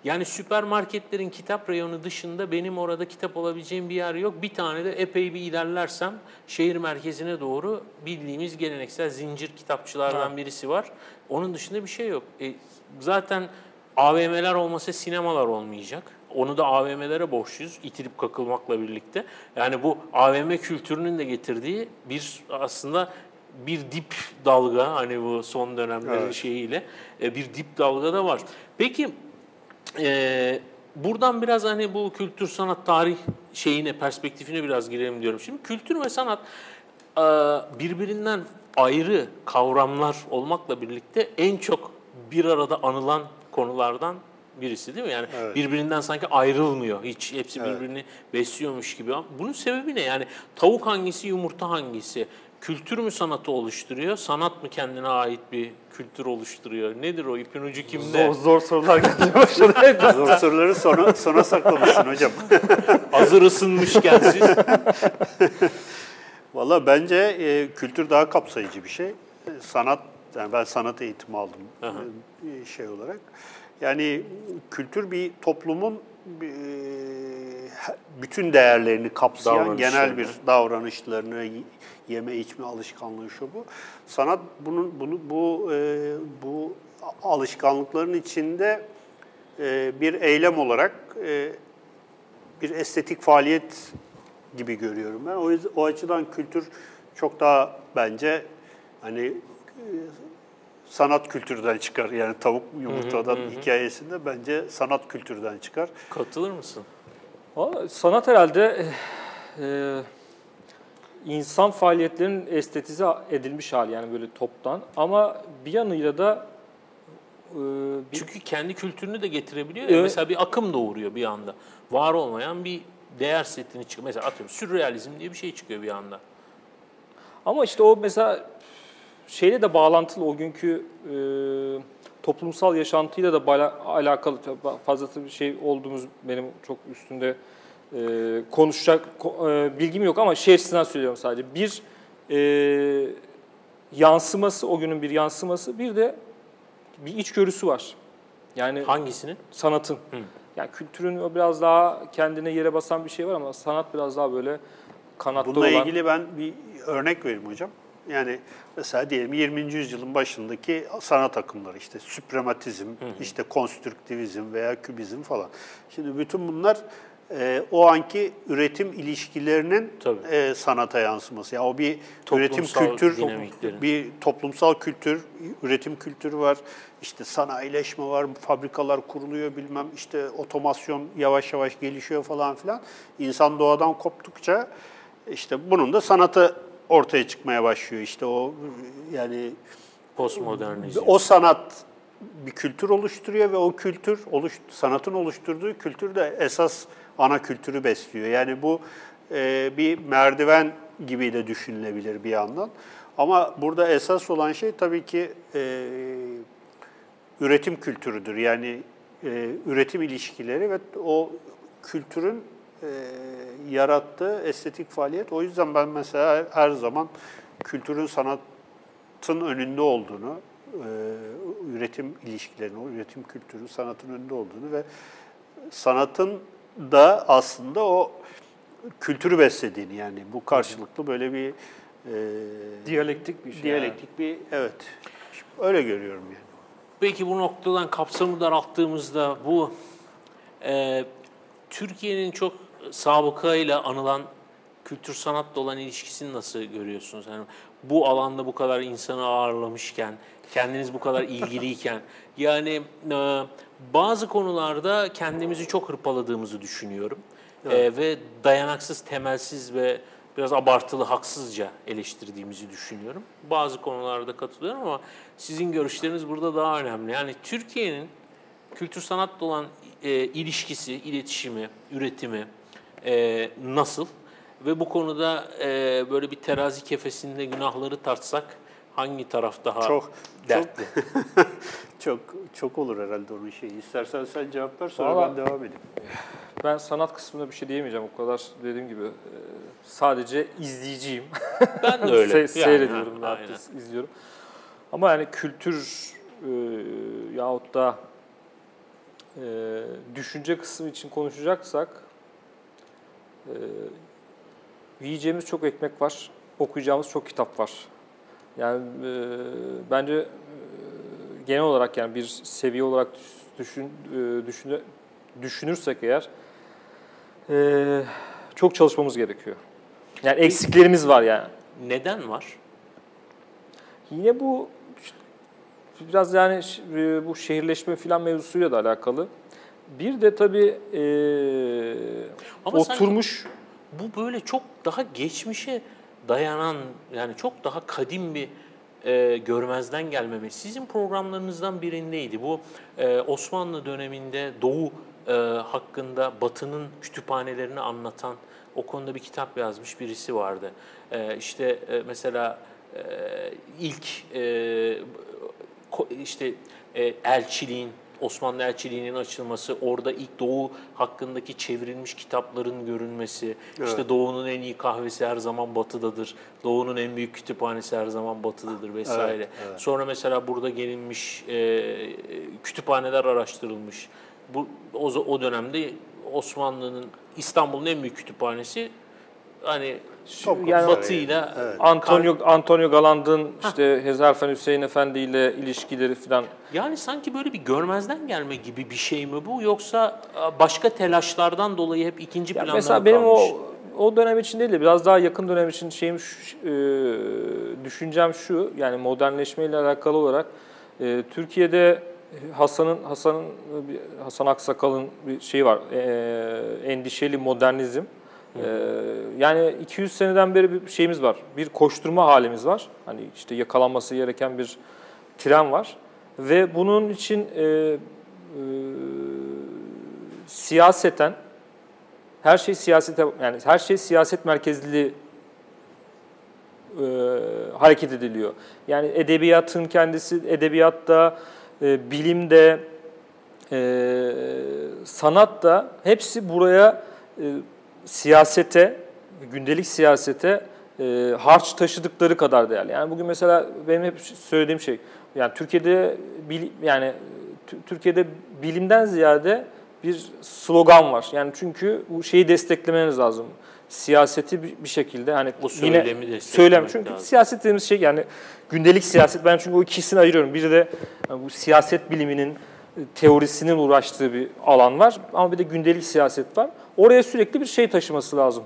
Yani süpermarketlerin kitap reyonu dışında benim orada kitap alabileceğim bir yer yok. Bir tane de epey bir ilerlersem şehir merkezine doğru bildiğimiz geleneksel zincir kitapçılardan birisi var. Onun dışında bir şey yok. E, zaten AVM'ler olmasa sinemalar olmayacak. Onu da AVM'lere borçluyuz itilip kakılmakla birlikte. Yani bu AVM kültürünün de getirdiği bir aslında bir dip dalga hani bu son dönemlerin Evet. şeyiyle e, bir dip dalga da var. Peki e, buradan biraz hani bu kültür sanat tarih şeyine perspektifine biraz girelim diyorum. Şimdi kültür ve sanat e, birbirinden ayrı kavramlar olmakla birlikte en çok bir arada anılan konulardan birisi değil mi? Yani Evet. birbirinden sanki ayrılmıyor hiç. Hepsi Evet. birbirini besliyormuş gibi. Bunun sebebi ne? Yani tavuk hangisi, yumurta hangisi? Kültür mü sanatı oluşturuyor? Sanat mı kendine ait bir kültür oluşturuyor? Nedir o? İpin ucu kimde? Zor, zor sorular gelmeye başladı. Zor soruları sona, sona saklamışsın hocam. Hazır ısınmışken siz. Valla bence e, kültür daha kapsayıcı bir şey. Sanat, yani ben sanat eğitimi aldım Aha. e, şey olarak. Yani kültür bir toplumun e, bütün değerlerini kapsayan genel bir davranışlarını, yeme içme alışkanlığı şu bu. Sanat bunun bunu bu e, bu alışkanlıkların içinde e, bir eylem olarak e, bir estetik faaliyet gibi görüyorum ben. O, o açıdan kültür çok daha bence hani e, sanat kültürden çıkar. Yani tavuk yumurtadan hikayesinde bence sanat kültürden çıkar. Katılır mısın? Sanat herhalde e, insan faaliyetlerinin estetize edilmiş hali yani böyle toptan ama bir yanıyla da e, bir, Çünkü kendi kültürünü de getirebiliyor. ya. Evet. Mesela bir akım doğuruyor bir anda. Var olmayan bir değer setini çıkıyor. Mesela atıyorum sürrealizm diye bir şey çıkıyor bir anda. ama işte o mesela şeyle de bağlantılı o günkü e, toplumsal yaşantıyla da alakalı fazla bir şey olduğumuz benim çok üstünde e, konuşacak ko- e, bilgim yok ama şey açısından söylüyorum sadece bir e, yansıması o günün bir yansıması bir de bir içgörüsü var. Yani Hangisinin? sanatın. Yani kültürün o biraz daha kendine yere basan bir şey var ama sanat biraz daha böyle kanatta Bununla olan. ilgili ben bir örnek vereyim hocam. Yani mesela diyelim 20. yüzyılın başındaki sanat akımları işte süprematizm, işte konstrüktivizm veya kübizm falan. Şimdi bütün bunlar e, o anki üretim ilişkilerinin Tabii. e, sanata yansıması. Yani o bir üretim Toplumsal kültür, dinamiklerin. bir toplumsal kültür, üretim kültürü var. İşte sanayileşme var, fabrikalar kuruluyor bilmem işte otomasyon yavaş yavaş gelişiyor falan filan. İnsan doğadan koptukça işte bunun da sanatı ortaya çıkmaya başlıyor. İşte o yani Postmodernizm. o sanat bir kültür oluşturuyor ve o kültür oluş, sanatın oluşturduğu kültür de esas ana kültürü besliyor. Yani bu e, bir merdiven gibi de düşünülebilir bir yandan. Ama burada esas olan şey tabii ki e, üretim kültürüdür. Yani e, üretim ilişkileri ve o kültürün e, yarattığı estetik faaliyet. O yüzden ben mesela her zaman kültürün sanatın önünde olduğunu, e, üretim ilişkilerinin, o üretim kültürü sanatın önünde olduğunu ve sanatın da aslında o kültürü beslediğini yani bu karşılıklı böyle bir e, Diyalektik bir şey. diyalektik bir evet öyle görüyorum yani. Peki bu noktadan kapsamı daralttığımızda bu e, Türkiye'nin çok sabıkayla anılan kültür sanatla olan ilişkisini nasıl görüyorsunuz? Yani bu alanda bu kadar insanı ağırlamışken, kendiniz bu kadar ilgiliyken, yani e, bazı konularda kendimizi çok hırpaladığımızı düşünüyorum. E, ve dayanaksız, temelsiz ve biraz abartılı, haksızca eleştirdiğimizi düşünüyorum. Bazı konularda katılıyorum ama sizin görüşleriniz burada daha önemli. Yani Türkiye'nin kültür sanatla olan e, ilişkisi, iletişimi, üretimi e, nasıl? Ve bu konuda e, böyle bir terazi kefesinde günahları tartsak hangi taraf daha Çok- dertli? Çok çok olur herhalde onun şeyi. İstersen sen cevap ver sonra Vallahi- ben devam edeyim. Ben sanat kısmında bir şey diyemeyeceğim. O kadar dediğim gibi e, sadece izleyiciyim. Ben de öyle. Se- Yani, seyrediyorum, ha, ne yaptıysa izliyorum. Ama yani kültür e, yahut da e, düşünce kısmı için konuşacaksak e, yiyeceğimiz çok ekmek var, okuyacağımız çok kitap var. Yani e, bence e, genel olarak yani bir seviye olarak düşün, e, düşün, düşünürsek eğer e, çok çalışmamız gerekiyor. Yani eksiklerimiz var yani. Neden var? Yine bu biraz yani e, bu şehirleşme filan mevzusuyla da alakalı. Bir de tabii e, Ama oturmuş bu böyle çok daha geçmişe dayanan yani çok daha kadim bir e, görmezden gelmeme. Sizin programlarınızdan birindeydi. Bu e, Osmanlı döneminde Doğu e, hakkında Batı'nın kütüphanelerini anlatan o konuda bir kitap yazmış birisi vardı. E, işte e, mesela e, ilk e, işte e, elçiliğin Osmanlı elçiliğinin açılması, orada ilk Doğu hakkındaki çevrilmiş kitapların görünmesi, işte Doğu'nun en iyi kahvesi her zaman Batı'dadır, Doğu'nun en büyük kütüphanesi her zaman Batı'dadır vesaire. Evet, evet. Sonra mesela burada gelinmiş e, kütüphaneler araştırılmış. Bu o, o dönemde Osmanlı'nın İstanbul'un en büyük kütüphanesi hani Topkapı yani. Batı'yla Evet. Antonio Antonio Galand'ın işte Hezarfen Hüseyin Efendi ile ilişkileri filan Yani sanki böyle bir görmezden gelme gibi bir şey mi bu yoksa e, başka telaşlardan dolayı hep ikinci planda mesela mı benim kalmış? o o dönem için değil de biraz daha yakın dönem için şeyim şu- e, düşüncem şu yani modernleşmeyle alakalı olarak e, Türkiye'de Hasan'ın Hasan'ın bir- Hasan Aksakal'ın bir şeyi var. e, endişeli modernizm. E, yani 200 seneden beri bir şeyimiz var. Bir koşturma halimiz var. Hani işte yakalanması gereken bir tren var ve bunun için e, e, siyaseten her şey siyasete yani her şey siyaset merkezli e, hareket ediliyor. Yani edebiyatın kendisi, edebiyatta, e, bilimde, e, sanatta hepsi buraya e, siyasete, gündelik siyasete e, harç taşıdıkları kadar değerli. Yani bugün mesela benim hep söylediğim şey, yani Türkiye'de bil- yani Tü- Türkiye'de bilimden ziyade bir slogan var. Yani çünkü bu şeyi desteklemeniz lazım. Siyaseti bir bir şekilde hani O yine söylem çünkü lazım. siyaset dediğimiz şey yani gündelik siyaset ben çünkü o ikisini ayırıyorum. Biri de yani bu siyaset biliminin teorisinin uğraştığı bir alan var ama bir de gündelik siyaset var. Oraya sürekli bir şey taşıması lazım.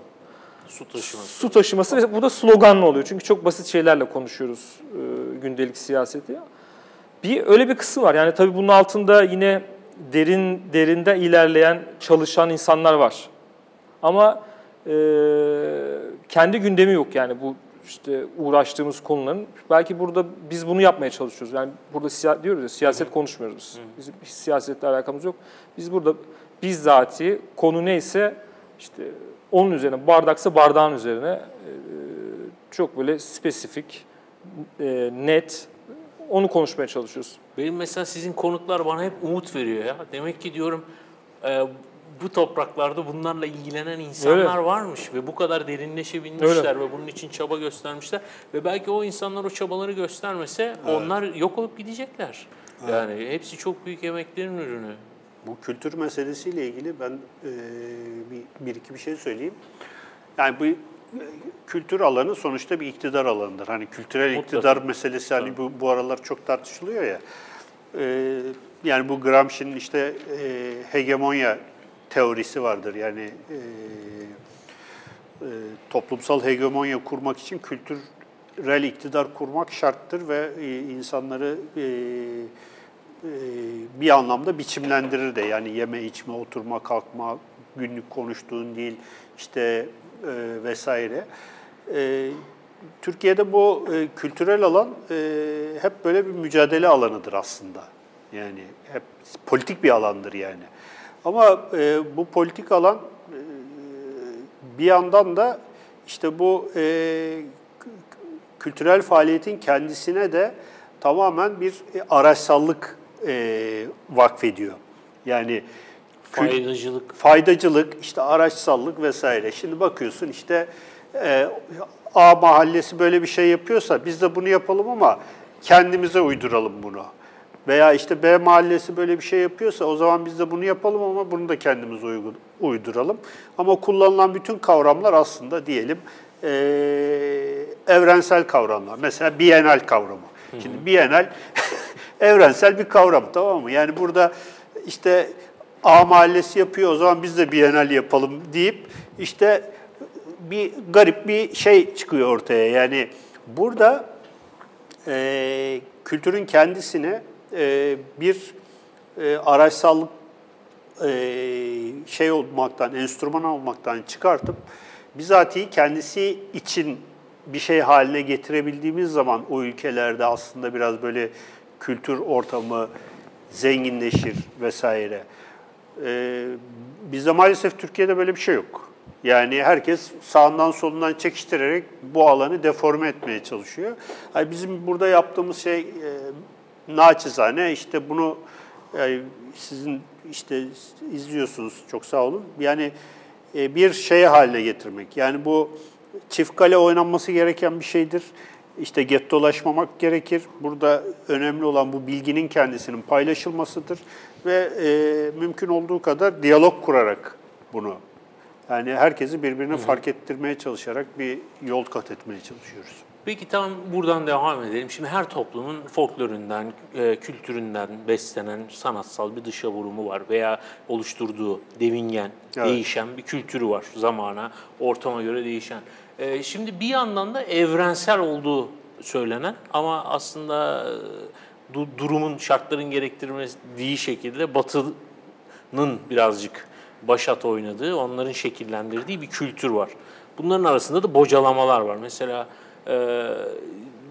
Su taşıması. Su taşıması ve bu da sloganlı oluyor. Çünkü çok basit şeylerle konuşuyoruz e, gündelik siyaseti. Bir öyle bir kısım var. Yani tabii bunun altında yine derin derinde ilerleyen çalışan insanlar var. Ama e, kendi gündemi yok yani bu işte uğraştığımız konuların. Belki burada biz bunu yapmaya çalışıyoruz. Yani burada siya- diyoruz ya siyaset konuşmuyoruz biz. Bizim hiç siyasetle alakamız yok. Biz burada bizzati konu neyse işte onun üzerine bardaksa bardağın üzerine çok böyle spesifik, net onu konuşmaya çalışıyoruz. Benim mesela sizin konuklar bana hep umut veriyor ya. Demek ki diyorum bu topraklarda bunlarla ilgilenen insanlar Öyle. varmış ve bu kadar derinleşebilmişler ve bunun için çaba göstermişler ve belki o insanlar o çabaları göstermese onlar yok olup gidecekler. Yani hepsi çok büyük emeklerin ürünü. Bu kültür meselesiyle ilgili ben e, bir, bir iki bir şey söyleyeyim. Yani bu kültür alanı sonuçta bir iktidar alanıdır. Hani kültürel Mutlaka. iktidar meselesi hani bu, bu aralar çok tartışılıyor ya. E, yani bu Gramsci'nin işte e, hegemonya teorisi vardır. Yani e, e, toplumsal hegemonya kurmak için kültürel iktidar kurmak şarttır ve e, insanları e, e, bir anlamda biçimlendirir de yani yeme içme oturma kalkma günlük konuştuğun değil işte e, vesaire. E, Türkiye'de bu e, kültürel alan e, hep böyle bir mücadele alanıdır aslında. Yani hep politik bir alandır yani. Ama e, bu politik alan e, bir yandan da işte bu e, kültürel faaliyetin kendisine de tamamen bir e, araçsallık e, vakfediyor. Yani Faydacılık. faydacılık, işte araçsallık vesaire. Şimdi bakıyorsun işte e, A mahallesi böyle bir şey yapıyorsa biz de bunu yapalım ama kendimize uyduralım bunu. Veya işte B mahallesi böyle bir şey yapıyorsa o zaman biz de bunu yapalım ama bunu da kendimize uygu- uyduralım. Ama kullanılan bütün kavramlar aslında diyelim e, evrensel kavramlar. Mesela bienal kavramı. Şimdi bienal evrensel bir kavram tamam mı? Yani burada işte A mahallesi yapıyor o zaman biz de bienal yapalım deyip işte bir garip bir şey çıkıyor ortaya. Yani burada e, kültürün kendisine e, bir e, araçsallık e, şey olmaktan, enstrüman olmaktan çıkartıp bizatihi kendisi için bir şey haline getirebildiğimiz zaman o ülkelerde aslında biraz böyle kültür ortamı zenginleşir vesaire. Ee, bizde maalesef Türkiye'de böyle bir şey yok. Yani herkes sağından solundan çekiştirerek bu alanı deforme etmeye çalışıyor. Yani bizim burada yaptığımız şey naçizane işte bunu yani sizin işte izliyorsunuz çok sağ olun. Yani e, bir şeye haline getirmek. Yani bu çift kale oynanması gereken bir şeydir. İşte gettolaşmamak gerekir. Burada önemli olan bu bilginin kendisinin paylaşılmasıdır ve e, mümkün olduğu kadar diyalog kurarak bunu yani herkesi birbirine fark ettirmeye çalışarak bir yol kat etmeye çalışıyoruz. Peki tam buradan devam edelim. Şimdi her toplumun folkloründen, e, kültüründen beslenen sanatsal bir dışa vurumu var veya oluşturduğu devingen, Evet. değişen bir kültürü var zamana, ortama göre değişen. E, şimdi bir yandan da evrensel olduğu söylenen ama aslında e, du- durumun, şartların gerektirmediği şekilde Batı'nın birazcık başat oynadığı, onların şekillendirdiği bir kültür var. Bunların arasında da bocalamalar var. Mesela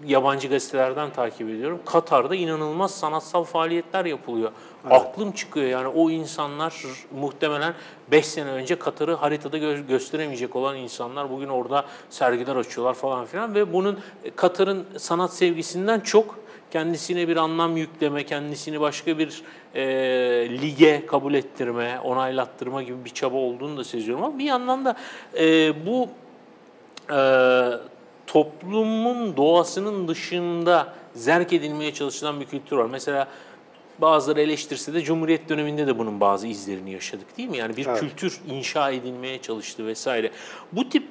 yabancı gazetelerden takip ediyorum. Katar'da inanılmaz sanatsal faaliyetler yapılıyor. Aklım çıkıyor yani o insanlar muhtemelen 5 sene önce Katar'ı haritada gö- gösteremeyecek olan insanlar bugün orada sergiler açıyorlar falan filan ve bunun e, Katar'ın sanat sevgisinden çok kendisine bir anlam yükleme, kendisini başka bir e, lige kabul ettirme, onaylattırma gibi bir çaba olduğunu da seziyorum. Ama bir yandan da e, bu e, toplumun doğasının dışında zerk edilmeye çalışılan bir kültür var. Mesela bazıları eleştirse de Cumhuriyet döneminde de bunun bazı izlerini yaşadık değil mi? Yani bir Evet. kültür inşa edilmeye çalıştı vesaire. Bu tip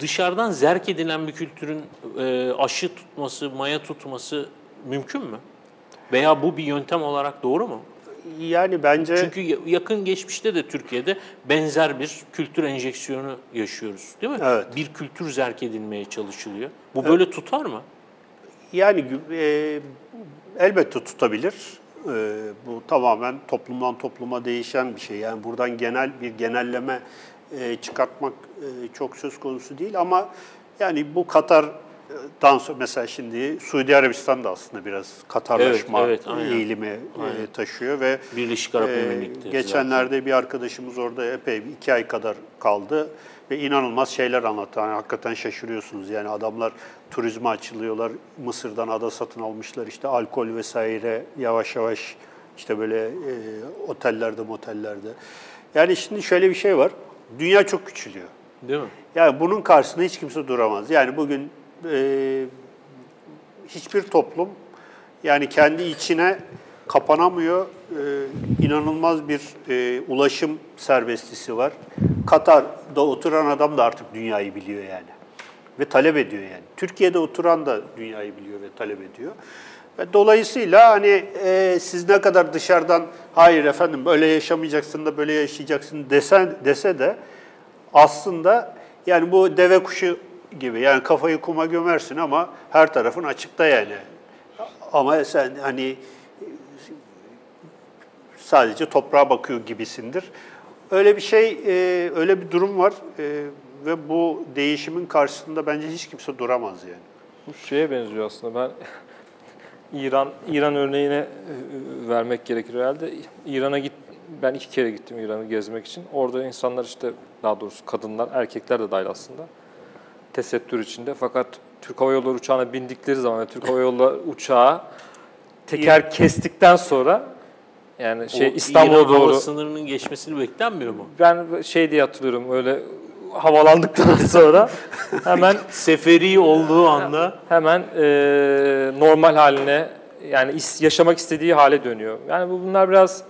dışarıdan zerk edilen bir kültürün e, aşı tutması, maya tutması mümkün mü? Veya bu bir yöntem olarak doğru mu? Yani bence Çünkü ya- yakın geçmişte de Türkiye'de benzer bir kültür enjeksiyonu yaşıyoruz değil mi? Evet. Bir kültür zerk edilmeye çalışılıyor. Bu böyle tutar mı? Yani e, elbette tutabilir. E, bu tamamen toplumdan topluma değişen bir şey. Yani buradan genel bir genelleme e, çıkartmak e, çok söz konusu değil ama yani bu Katar'dan sonra mesela şimdi Suudi Arabistan da aslında biraz Katarlaşma Evet, evet, aynen. eğilimi e, taşıyor ve Birleşik Arap ee, Emirlikleri. geçenlerde bir arkadaşımız orada epey iki ay kadar kaldı ve inanılmaz şeyler anlattı. Yani hakikaten şaşırıyorsunuz. Yani adamlar turizme açılıyorlar. Mısır'dan ada satın almışlar. İşte alkol vesaire yavaş yavaş işte böyle e, otellerde motellerde. Yani şimdi şöyle bir şey var. Dünya çok küçülüyor. Değil mi? Yani bunun karşısında hiç kimse duramaz. Yani bugün e, hiçbir toplum yani kendi içine kapanamıyor. E, inanılmaz bir e, ulaşım serbestisi var. Katar'da oturan adam da artık dünyayı biliyor yani. Ve talep ediyor yani. Türkiye'de oturan da dünyayı biliyor ve talep ediyor. Ve dolayısıyla hani e, siz ne kadar dışarıdan hayır efendim böyle yaşamayacaksın da böyle yaşayacaksın desen, dese de aslında yani bu deve kuşu gibi yani kafayı kuma gömersin ama her tarafın açıkta yani. Ama sen hani sadece toprağa bakıyor gibisindir. Öyle bir şey, e, öyle bir durum var E, ve bu değişimin karşısında bence hiç kimse duramaz yani. Bu şeye benziyor aslında. Ben İran İran örneğine e, vermek gerekir herhalde. İran'a git ben iki kere gittim İran'ı gezmek için. Orada insanlar işte daha doğrusu kadınlar, erkekler de dahil aslında tesettür içinde. Fakat Türk Hava Yolları uçağına bindikleri zaman ve Türk Hava Yolları uçağı teker kestikten sonra yani şey İstanbul'a doğru sınırının geçmesini beklenmiyor mu? ben şey diye hatırlıyorum öyle havalandıktan sonra hemen Seferi olduğu anda hemen e, normal haline yani is- yaşamak istediği hale dönüyor. Yani bu bunlar biraz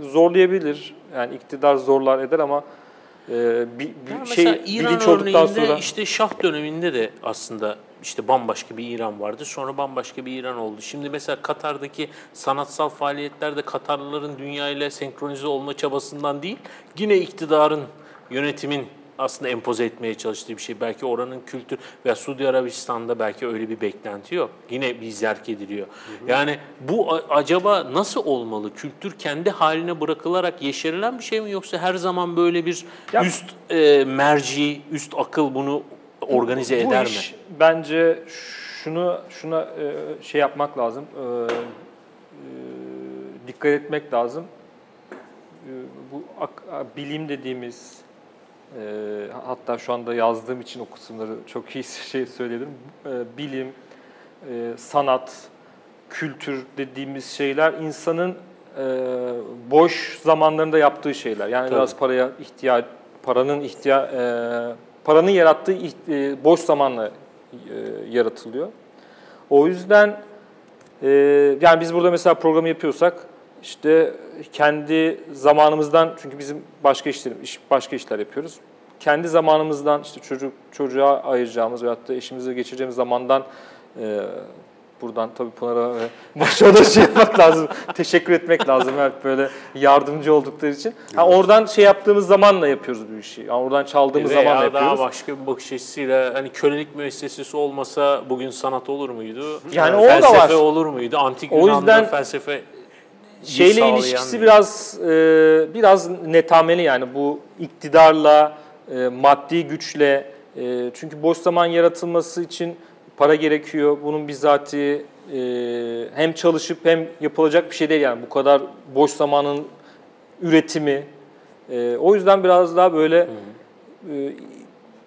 zorlayabilir. Yani iktidar zorlar eder ama e, bir, bir Ya şey İran bilinç olduktan sonra işte Şah döneminde de aslında işte bambaşka bir İran vardı. Sonra bambaşka bir İran oldu. Şimdi mesela Katar'daki sanatsal faaliyetlerde Katarlıların dünya ile senkronize olma çabasından değil, yine iktidarın, yönetimin aslında empoze etmeye çalıştığı bir şey. Belki oranın kültür veya Suudi Arabistan'da belki öyle bir beklenti yok. Yine bir zerk ediliyor. Yani bu acaba nasıl olmalı? Kültür kendi haline bırakılarak yeşerilen bir şey mi yoksa her zaman böyle bir Ya- üst e, merci, üst akıl bunu organize bu eder iş mi? bence şunu şuna e, şey yapmak lazım. e, e, dikkat etmek lazım. E, bu ak- bilim dediğimiz e, hatta şu anda yazdığım için o kısımları çok iyi şey söyledim. E, bilim, e, sanat, kültür dediğimiz şeyler insanın e, boş zamanlarında yaptığı şeyler. Yani Tabii. biraz paraya ihtiyaç, paranın ihtiya, e, paranın yarattığı e, boş zamanla e, yaratılıyor. O yüzden e, yani biz burada mesela programı yapıyorsak işte kendi zamanımızdan çünkü bizim başka işler iş, başka işler yapıyoruz. Kendi zamanımızdan işte çocuk çocuğa ayıracağımız veyahut da eşimizle geçireceğimiz zamandan e, buradan tabii Pınar'a ve başa da şey yapmak lazım. Teşekkür etmek lazım hep böyle yardımcı oldukları için. Ha, oradan şey yaptığımız zamanla yapıyoruz bu işi. Yani oradan çaldığımız Veya zamanla daha yapıyoruz. başka bir bakış açısıyla hani kölelik müessesesi olmasa bugün sanat olur muydu? Yani Ee, o da felsefe var. olur muydu? Antik O Yunan'da yüzden felsefe şeyle ilişkisi bir- biraz e, biraz netameli yani bu iktidarla, e, maddi güçle e, çünkü boş zaman yaratılması için para gerekiyor. Bunun bizatihi e, hem çalışıp hem yapılacak bir şey değil yani bu kadar boş zamanın üretimi. E, o yüzden biraz daha böyle e,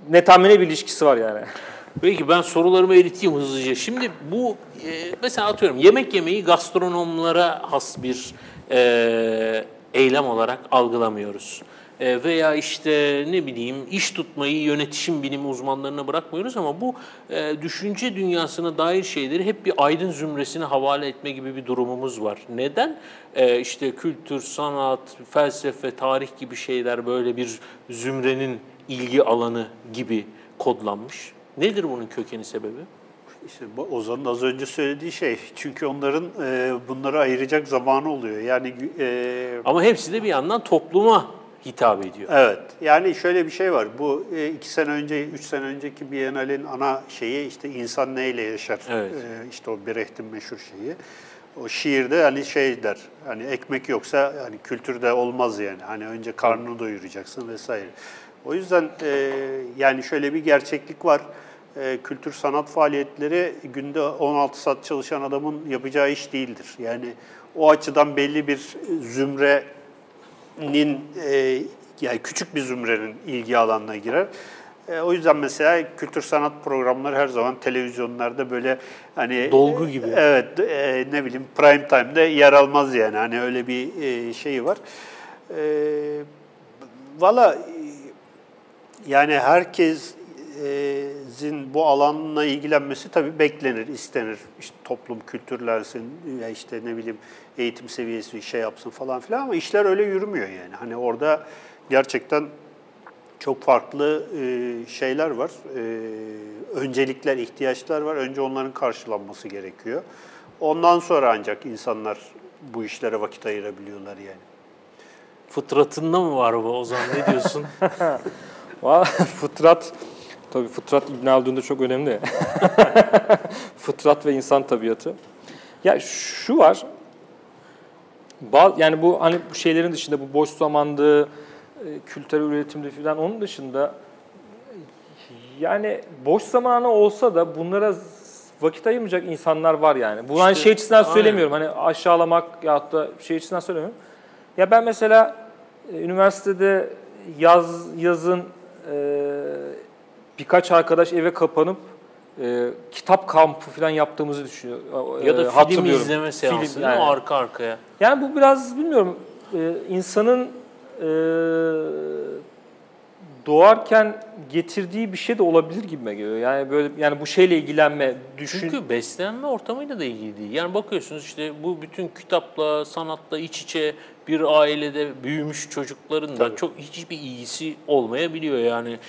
netameli bir ilişkisi var yani. Peki ben sorularımı eriteyim hızlıca. Şimdi bu e, mesela atıyorum yemek yemeyi gastronomlara has bir e, eylem olarak algılamıyoruz. E, veya işte ne bileyim iş tutmayı yönetişim bilimi uzmanlarına bırakmıyoruz ama bu e, düşünce dünyasına dair şeyleri hep bir aydın zümresine havale etme gibi bir durumumuz var. Neden? E, işte kültür, sanat, felsefe, tarih gibi şeyler böyle bir zümrenin ilgi alanı gibi kodlanmış. Nedir bunun kökeni sebebi? İşte Ozan'ın az önce söylediği şey. Çünkü onların e, bunları ayıracak zamanı oluyor. Yani e, Ama hepsi de bir yandan topluma hitap ediyor. Evet. Yani şöyle bir şey var. Bu e, iki sene önce, üç sene önceki Biennale'nin ana şeyi işte insan neyle yaşar? Evet. E, işte o Brecht'in meşhur şeyi. O şiirde hani şey der, hani ekmek yoksa hani kültürde olmaz yani. Hani önce karnını doyuracaksın vesaire. O yüzden e, yani şöyle bir gerçeklik var. E, kültür sanat faaliyetleri günde 16 saat çalışan adamın yapacağı iş değildir. Yani o açıdan belli bir zümre nin e, yani küçük bir zümrenin ilgi alanına girer. E, o yüzden mesela kültür sanat programları her zaman televizyonlarda böyle hani Dolgu gibi. Evet, e, ne bileyim prime time'da yer almaz yani. Hani öyle bir e, şey var. E, Valla yani herkesin bu alanla ilgilenmesi tabii beklenir, istenir. İşte toplum kültürlensin, ya işte ne bileyim eğitim seviyesi şey yapsın falan filan ama işler öyle yürümüyor yani. Hani orada gerçekten çok farklı e, şeyler var. E, öncelikler, ihtiyaçlar var. Önce onların karşılanması gerekiyor. Ondan sonra ancak insanlar bu işlere vakit ayırabiliyorlar yani. Fıtratında mı var bu Ozan ne diyorsun? Fıtrat, tabii fıtrat İbn Haldun'da çok önemli. fıtrat ve insan tabiatı. Ya şu var, yani bu hani bu şeylerin dışında bu boş zamandı, e, kültürel üretimde falan onun dışında yani boş zamanı olsa da bunlara vakit ayırmayacak insanlar var yani. Bu hani İşte, şey açısından aynen. söylemiyorum. Hani aşağılamak ya da şey açısından söylemiyorum. Ya ben mesela e, üniversitede yaz yazın e, birkaç arkadaş eve kapanıp e, kitap kampı falan yaptığımızı düşünüyorum. ya da E, film izleme seansı Film, yani. arka arkaya. Yani bu biraz bilmiyorum e, insanın e, doğarken getirdiği bir şey de olabilir gibime geliyor. Yani böyle yani bu şeyle ilgilenme, düşün. Çünkü beslenme ortamıyla da ilgili değil. Yani bakıyorsunuz işte bu bütün kitapla, sanatla iç içe bir ailede büyümüş çocukların da çok hiçbir ilgisi olmayabiliyor yani.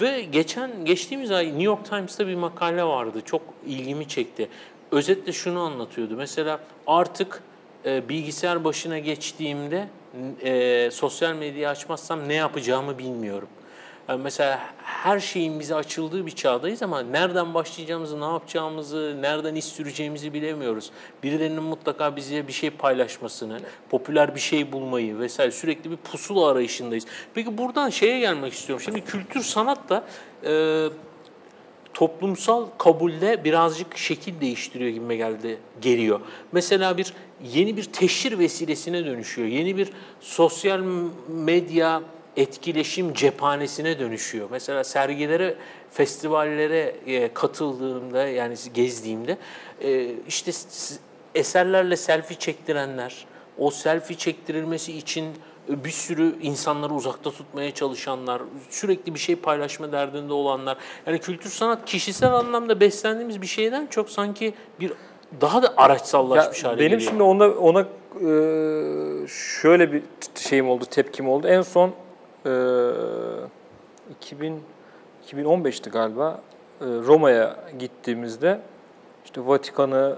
Ve geçen geçtiğimiz ay New York Times'ta bir makale vardı. Çok ilgimi çekti. Özetle şunu anlatıyordu. Mesela artık e, bilgisayar başına geçtiğimde e, sosyal medyayı açmazsam ne yapacağımı bilmiyorum. Yani mesela her şeyin bize açıldığı bir çağdayız ama nereden başlayacağımızı, ne yapacağımızı, nereden iş süreceğimizi bilemiyoruz. Birilerinin mutlaka bize bir şey paylaşmasını, popüler bir şey bulmayı vesaire sürekli bir pusula arayışındayız. Peki buradan şeye gelmek istiyorum. Şimdi kültür sanat da e, toplumsal kabulde birazcık şekil değiştiriyor gibi geldi geliyor. Mesela bir yeni bir teşhir vesilesine dönüşüyor. Yeni bir sosyal medya etkileşim cephanesine dönüşüyor. Mesela sergilere, festivallere e, katıldığımda yani gezdiğimde e, işte eserlerle selfie çektirenler, o selfie çektirilmesi için bir sürü insanları uzakta tutmaya çalışanlar, sürekli bir şey paylaşma derdinde olanlar. Yani kültür sanat kişisel anlamda beslendiğimiz bir şeyden çok sanki bir daha da araçsallaşmış ya hale benim geliyor. Benim şimdi ona ona e, şöyle bir şeyim oldu, tepkim oldu. En son e, 2000 2015'ti galiba e, Roma'ya gittiğimizde işte Vatikan'ı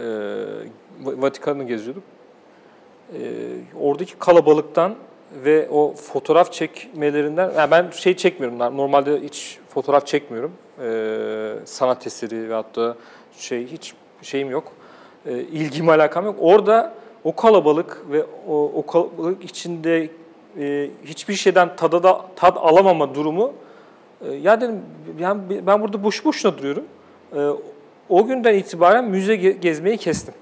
e, Vatikan'ı geziyorduk. E, oradaki kalabalıktan ve o fotoğraf çekmelerinden, yani ben şey çekmiyorum, normalde hiç fotoğraf çekmiyorum. Sanat eseri ve hatta şey hiç şeyim yok, ilgim alakam yok. Orada o kalabalık ve o, o kalabalık içinde e, hiçbir şeyden tada da tad alamama durumu, e, ya dedim yani ben burada boş boşuna duruyorum. E, o günden itibaren müze gezmeyi kestim.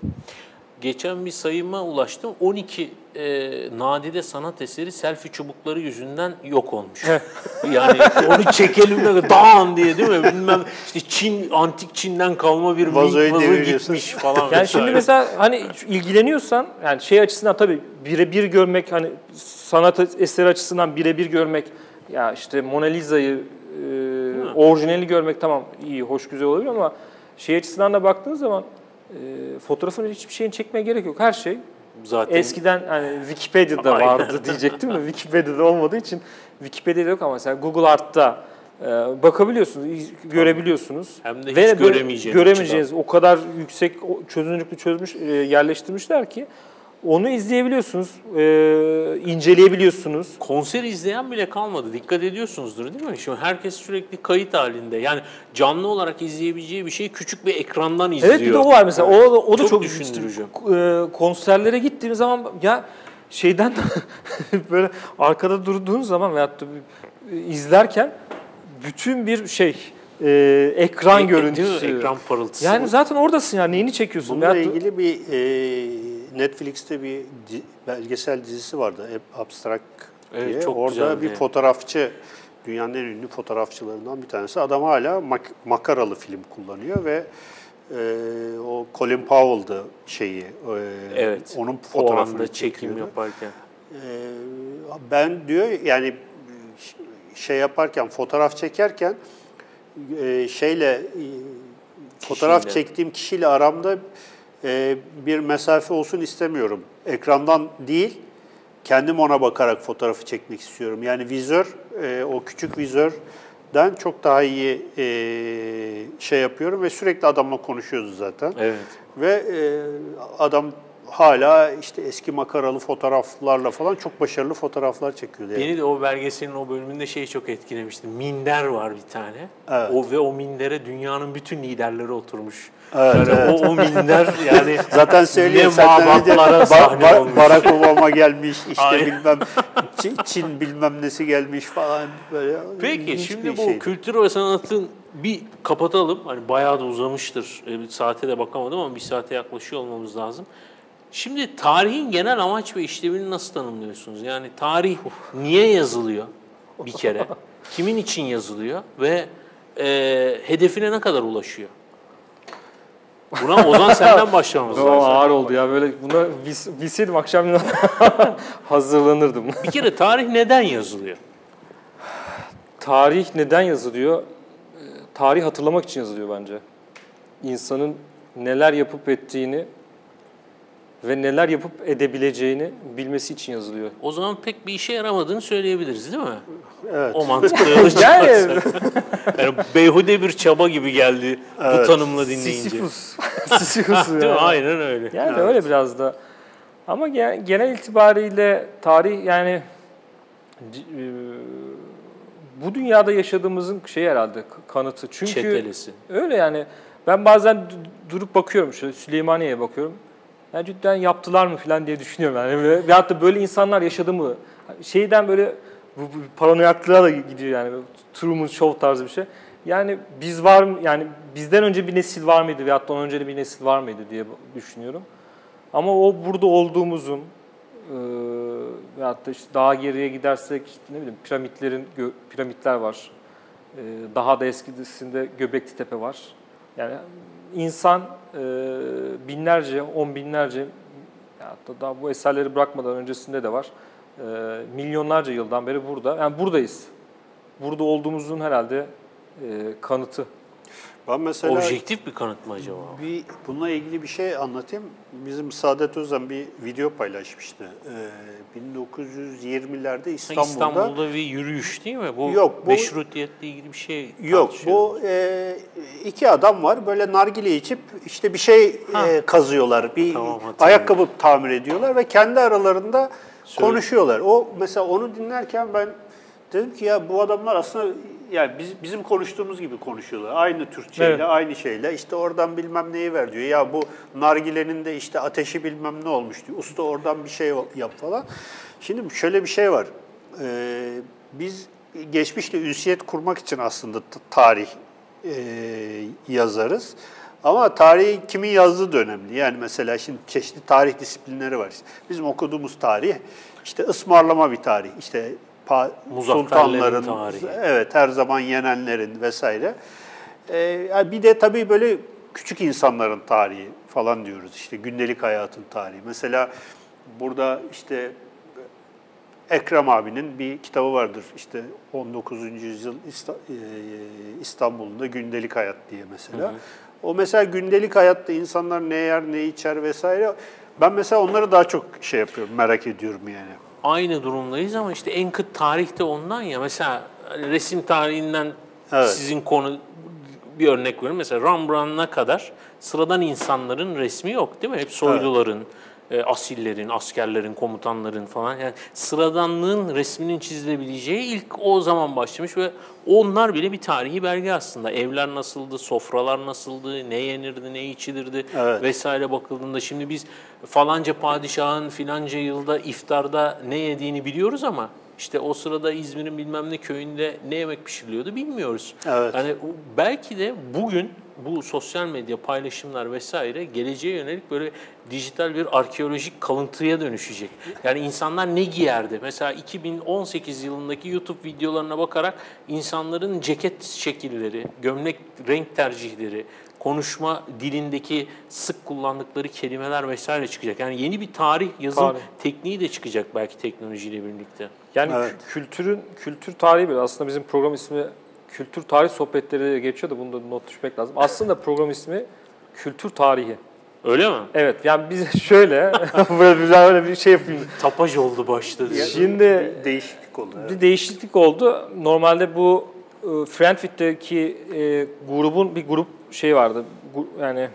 Geçen bir sayıma ulaştım. 12 e, nadide sanat eseri selfie çubukları yüzünden yok olmuş. yani onu çekelim de dağın diye değil mi? Bilmem işte Çin, antik Çin'den kalma bir Vazoyu vazo gitmiş falan. Yani şimdi mesela hani ilgileniyorsan yani şey açısından tabii birebir görmek hani sanat eseri açısından birebir görmek ya işte Mona Lisa'yı e, orijinali görmek tamam iyi, hoş, güzel olabilir ama şey açısından da baktığınız zaman e, fotoğrafın hiçbir şeyin çekmeye gerek yok. Her şey Zaten eskiden hani Wikipedia'da vardı diyecektim de Wikipedia'da olmadığı için Wikipedia'da yok ama mesela Google Art'ta e, bakabiliyorsunuz, görebiliyorsunuz. Hem de hiç Ve göremeyeceğiniz. Göremeyeceğiniz o kadar yüksek çözünürlüklü çözmüş e, yerleştirmişler ki onu izleyebiliyorsunuz, e, inceleyebiliyorsunuz. Konser izleyen bile kalmadı. Dikkat ediyorsunuzdur değil mi? Şimdi herkes sürekli kayıt halinde. Yani canlı olarak izleyebileceği bir şey küçük bir ekrandan izliyor. Evet bir de o var mesela. Evet. O, o da çok, çok düşündürücü. E, konserlere gittiğim zaman ya şeyden böyle arkada durduğun zaman veyahut da izlerken bütün bir şey e, ekran e, görüntüsü. Ekran parıltısı. Yani zaten oradasın yani neyini çekiyorsun? Bununla ilgili bir e, Netflix'te bir belgesel dizisi vardı. Abstract diye. Evet, çok Orada bir yani. fotoğrafçı, dünyanın en ünlü fotoğrafçılarından bir tanesi. Adam hala mak- makaralı film kullanıyor ve e, o Colin Powell'dı şeyi. E, evet. Onun fotoğrafını çekim çekiyordu. yaparken. E, ben diyor yani şey yaparken, fotoğraf çekerken e, şeyle e, fotoğraf çektiğim kişiyle aramda e, bir mesafe olsun istemiyorum. Ekrandan değil, kendim ona bakarak fotoğrafı çekmek istiyorum. Yani vizör, e, o küçük vizörden çok daha iyi e, şey yapıyorum ve sürekli adamla konuşuyoruz zaten. Evet. Ve e, adam hala işte eski makaralı fotoğraflarla falan çok başarılı fotoğraflar çekiyordu. Yani. Beni de o belgeselin o bölümünde şey çok etkilemişti. Minder var bir tane. Evet. O ve o mindere dünyanın bütün liderleri oturmuş. Evet, yani evet. O, o minder yani zaten söylüyor ne ba- ba- Barack Obama gelmiş işte Aynen. bilmem Çin, Çin bilmem nesi gelmiş falan böyle. Peki şimdi bu şeydi. kültür ve sanatın bir kapatalım. Hani bayağı da uzamıştır. E, bir saate de bakamadım ama bir saate yaklaşıyor olmamız lazım. Şimdi tarihin genel amaç ve işlevini nasıl tanımlıyorsunuz? Yani tarih niye yazılıyor bir kere? Kimin için yazılıyor ve e, hedefine ne kadar ulaşıyor? Buna Ozan senden başlamamız lazım. ağır oldu ya böyle buna bil, bilseydim akşam hazırlanırdım. Bir kere tarih neden yazılıyor? Tarih neden yazılıyor? Tarih hatırlamak için yazılıyor bence. İnsanın neler yapıp ettiğini ve neler yapıp edebileceğini bilmesi için yazılıyor. O zaman pek bir işe yaramadığını söyleyebiliriz değil mi? Evet. O mantıkla yola yani, yani beyhude bir çaba gibi geldi evet. bu tanımla dinleyince. Sisyphus. Sisyphus yani. Aynen öyle. Yani evet. öyle biraz da. Ama genel itibariyle tarih yani e, bu dünyada yaşadığımızın şey herhalde kanıtı. Çünkü Çetelesi. öyle yani ben bazen durup bakıyorum şöyle Süleymaniye'ye bakıyorum. Yani cidden yaptılar mı falan diye düşünüyorum yani. Ve, veyahut da böyle insanlar yaşadı mı? Şeyden böyle bu, bu paranoyaklığa da gidiyor yani. Truman Show tarzı bir şey. Yani biz var mı yani bizden önce bir nesil var mıydı veyahut da ondan önce bir nesil var mıydı diye düşünüyorum. Ama o burada olduğumuzun e, veyahut da işte daha geriye gidersek işte ne bileyim piramitlerin piramitler var. E, daha da eskisinde Göbekli Tepe var. Yani insan e, binlerce, on binlerce hatta daha bu eserleri bırakmadan öncesinde de var. E, milyonlarca yıldan beri burada. Yani buradayız. Burada olduğumuzun herhalde e, kanıtı. Ben mesela Objektif bir kanıt mı acaba? bir bununla ilgili bir şey anlatayım. Bizim Saadet Özen bir video paylaşmıştı. Ee, 1920'lerde İstanbul'da, İstanbul'da bir yürüyüş değil mi? Bu, Yok, bu- meşrutiyetle ilgili bir şey Yok bu e, iki adam var böyle nargile içip işte bir şey e, kazıyorlar. Bir Tamam, ayakkabı tamir ediyorlar ve kendi aralarında Söyle. konuşuyorlar. O mesela onu dinlerken ben dedim ki ya bu adamlar aslında yani biz, bizim konuştuğumuz gibi konuşuyorlar. Aynı Türkçeyle, Evet. aynı şeyle. İşte oradan bilmem neyi ver diyor. Ya bu nargilenin de işte ateşi bilmem ne olmuş diyor. Usta oradan bir şey yap falan. Şimdi şöyle bir şey var. Ee, biz geçmişle ünsiyet kurmak için aslında tarih e, yazarız. Ama tarihi kimin yazdığı da önemli. Yani mesela şimdi çeşitli tarih disiplinleri var. Bizim okuduğumuz tarih işte ısmarlama bir tarih. İşte sultanların, tarihi. evet her zaman yenenlerin vesaire. Ee, bir de tabii böyle küçük insanların tarihi falan diyoruz. İşte gündelik hayatın tarihi. Mesela burada işte Ekrem abinin bir kitabı vardır. İşte 19. yüzyıl e, İstanbul'da gündelik hayat diye mesela. O mesela gündelik hayatta insanlar ne yer, ne içer vesaire. Ben mesela onları daha çok şey yapıyorum, merak ediyorum yani. Aynı durumdayız ama işte en kıt tarih de ondan ya. Mesela resim tarihinden Evet. sizin konu bir örnek verin. Mesela Rembrandt'a kadar sıradan insanların resmi yok değil mi? Hep soyluların, e, asillerin, askerlerin, komutanların falan. Yani sıradanlığın resminin çizilebileceği ilk o zaman başlamış ve onlar bile bir tarihi belge aslında. Evler nasıldı, sofralar nasıldı, ne yenirdi, ne içilirdi Evet. vesaire bakıldığında şimdi biz falanca padişahın filanca yılda iftarda ne yediğini biliyoruz ama işte o sırada İzmir'in bilmem ne köyünde ne yemek pişiriliyordu bilmiyoruz. Evet. Yani belki de bugün bu sosyal medya paylaşımlar vesaire geleceğe yönelik böyle dijital bir arkeolojik kalıntıya dönüşecek. Yani insanlar ne giyerdi? Mesela 2018 yılındaki YouTube videolarına bakarak insanların ceket şekilleri, gömlek renk tercihleri, konuşma dilindeki sık kullandıkları kelimeler vesaire çıkacak. Yani yeni bir tarih, yazım Tarih. tekniği de çıkacak belki teknolojiyle birlikte. Yani Evet. kü- kültürün kültür tarihi bile aslında bizim program ismi kültür tarih sohbetleri geçiyor da bunu da not düşmek lazım. Aslında program ismi kültür tarihi. Öyle mi? Evet yani biz şöyle böyle böyle bir şey yapayım. Tapaj oldu başta. Şimdi Bir değişiklik oldu. evet. bir değişiklik oldu. Normalde bu e, Frankfurt'teki e, grubun bir grup şey vardı. Gu- yani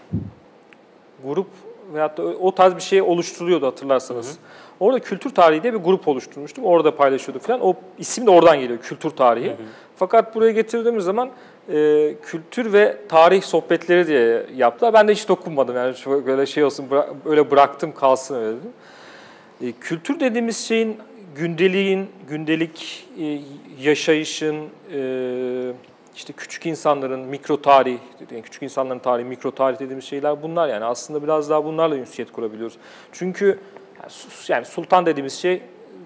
grup veyahut da o tarz bir şey oluşturuluyordu hatırlarsanız. Orada kültür tarihi diye bir grup oluşturmuştum. Orada paylaşıyorduk falan. O isim de oradan geliyor kültür tarihi. Fakat buraya getirdiğimiz zaman e, kültür ve tarih sohbetleri diye yaptılar. Ben de hiç dokunmadım yani böyle şey olsun bıra- öyle bıraktım kalsın öyle dedim. E, kültür dediğimiz şeyin gündeliğin, gündelik e, yaşayışın, e, işte küçük insanların mikro tarih, yani küçük insanların tarihi, mikro tarih dediğimiz şeyler bunlar yani aslında biraz daha bunlarla ünsiyet kurabiliyoruz. Çünkü yani sultan dediğimiz şey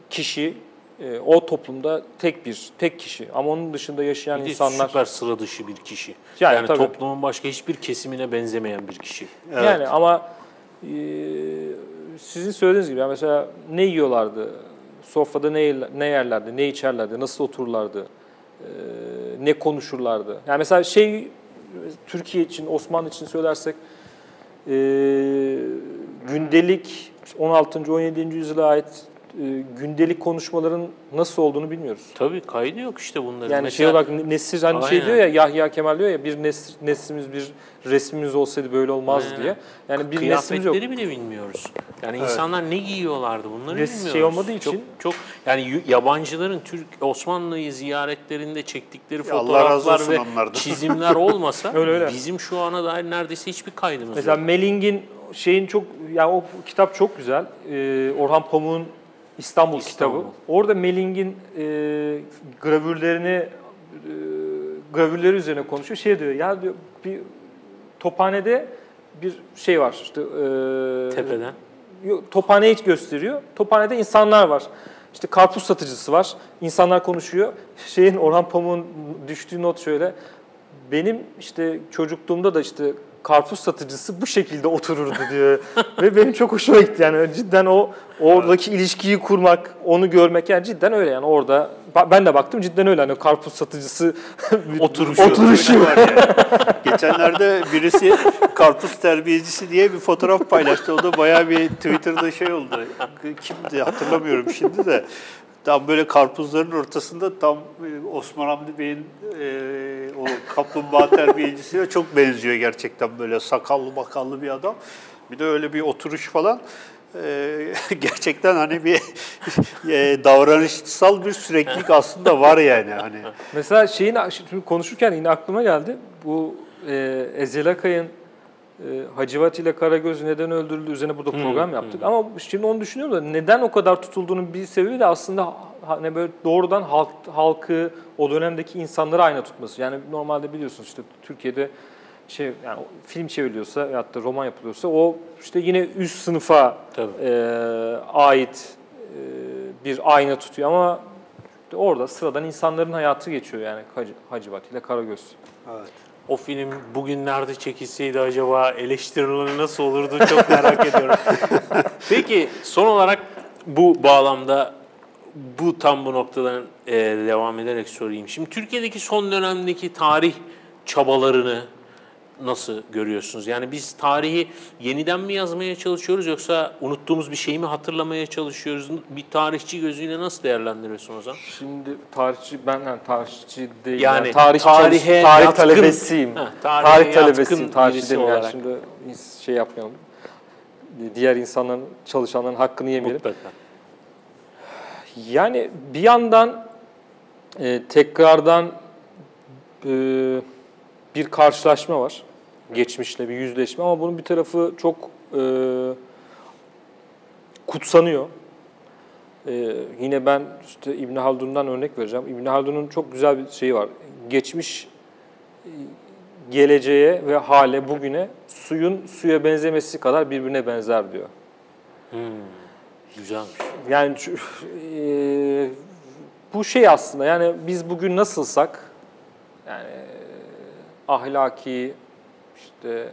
kişi, e, o toplumda tek bir, tek kişi ama onun dışında yaşayan Bir de insanlar süper sıra dışı bir kişi. Yani Yani, tabii. toplumun başka hiçbir kesimine benzemeyen bir kişi. Evet. Yani ama e, sizin söylediğiniz gibi yani mesela ne yiyorlardı, sofrada ne, ne yerlerdi, ne içerlerdi, nasıl otururlardı, e, ne konuşurlardı. Yani mesela şey Türkiye için, Osmanlı için söylersek e, gündelik 16. 17. yüzyıla ait gündelik konuşmaların nasıl olduğunu bilmiyoruz. Tabii kaydı yok işte bunların. Yani şey Mesela- olarak Nesir hani şey Aynen. diyor ya Yahya Kemal diyor ya bir nesr, neslimiz bir resmimiz olsaydı böyle olmazdı Aynen. diye. Yani bir neslimiz yok. Kıyafetleri bile bilmiyoruz. Yani insanlar ne giyiyorlardı bunları Res- bilmiyoruz. şey olmadığı Çok, için- çok yani y- yabancıların Türk Osmanlı'yı ziyaretlerinde çektikleri fotoğraflar ve onlardan. çizimler olmasa Öyle, öyle. bizim şu ana dair neredeyse hiçbir kaydımız Mesela yok. Melling'in şeyin çok yani o kitap çok güzel. Ee, Orhan Pamuk'un İstanbul, İstanbul. kitabı. Orada Melling'in e, gravürlerini e, gravürleri üzerine konuşuyor. Şey diyor ya diyor bir tophanede bir şey var işte e, Tepeden. Tophaneyi gösteriyor. Tophanede insanlar var. İşte karpuz satıcısı var. İnsanlar konuşuyor. Şeyin Orhan Pamuk'un düştüğü not şöyle. Benim işte çocukluğumda da işte karpuz satıcısı bu şekilde otururdu diyor. Ve benim çok hoşuma gitti yani cidden o oradaki ilişkiyi kurmak, onu görmek yani cidden öyle yani orada ben de baktım cidden öyle hani karpuz satıcısı Oturuşu. oturuşu. var yani. Geçenlerde birisi karpuz terbiyecisi diye bir fotoğraf paylaştı. O da bayağı bir Twitter'da şey oldu. Kimdi hatırlamıyorum şimdi de. Tam böyle karpuzların ortasında tam e, Osman Hamdi Bey'in e, o kaplumbağa terbiyecisine çok benziyor gerçekten böyle sakallı bakallı bir adam. Bir de öyle bir oturuş falan. E, gerçekten hani bir e, davranışsal bir süreklilik aslında var yani hani. Mesela şeyin konuşurken yine aklıma geldi. Bu e, Ezel Akay'ın e, Hacivat ile Karagöz neden öldürüldü üzerine burada program yaptık. Ama şimdi onu düşünüyorum da neden o kadar tutulduğunun bir sebebi de aslında hani böyle doğrudan halk, halkı o dönemdeki insanları aynı tutması. Yani normalde biliyorsunuz işte Türkiye'de şey yani film çevriliyorsa veyahut da roman yapılıyorsa o işte yine üst sınıfa Tabii. e, ait e, bir ayna tutuyor ama işte orada sıradan insanların hayatı geçiyor yani Hacivat ile Karagöz. Evet. O film bugünlerde çekilseydi acaba eleştirileri nasıl olurdu çok merak ediyorum. Peki son olarak bu bağlamda bu tam bu noktadan e, devam ederek sorayım. Şimdi Türkiye'deki son dönemdeki tarih çabalarını nasıl görüyorsunuz? Yani biz tarihi yeniden mi yazmaya çalışıyoruz yoksa unuttuğumuz bir şeyi mi hatırlamaya çalışıyoruz? Bir tarihçi gözüyle nasıl değerlendiriyorsun o zaman? Şimdi tarihçi ben yani tarihçi değil. Yani tarih tarihe çalış- tarih yatkın- talebesiyim. Heh, tarihe tarih talebesiyim. Tarihçi değilim yani şimdi şey yapmayalım. Diğer insanların, çalışanların hakkını yemeyelim. Mutlaka. Yani bir yandan e, tekrardan e, bir karşılaşma var. Geçmişle bir yüzleşme ama bunun bir tarafı çok e, kutsanıyor. E, yine ben işte İbn Haldun'dan örnek vereceğim. İbn Haldun'un çok güzel bir şeyi var. Geçmiş e, geleceğe ve hale bugüne suyun suya benzemesi kadar birbirine benzer diyor. Güzelmiş. Yani eee, bu şey aslında yani biz bugün nasılsak yani eee, ahlaki işte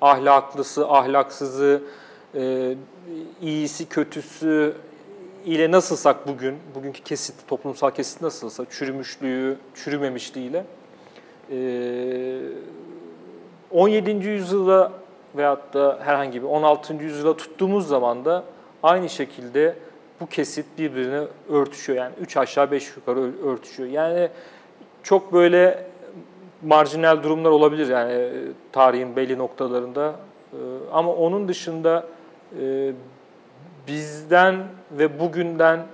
ahlaklısı, ahlaksızı, eee, iyisi, kötüsü ile nasılsak bugün, bugünkü kesit, toplumsal kesit nasılsa çürümüşlüğü, çürümemişliğiyle eee 17. yüzyılda veyahut da herhangi bir 16. yüzyıla tuttuğumuz zaman da aynı şekilde bu kesit birbirine örtüşüyor. Yani 3 aşağı 5 yukarı örtüşüyor. Yani çok böyle marjinal durumlar olabilir yani e, tarihin belli noktalarında. E, Ama onun dışında e, bizden ve bugünden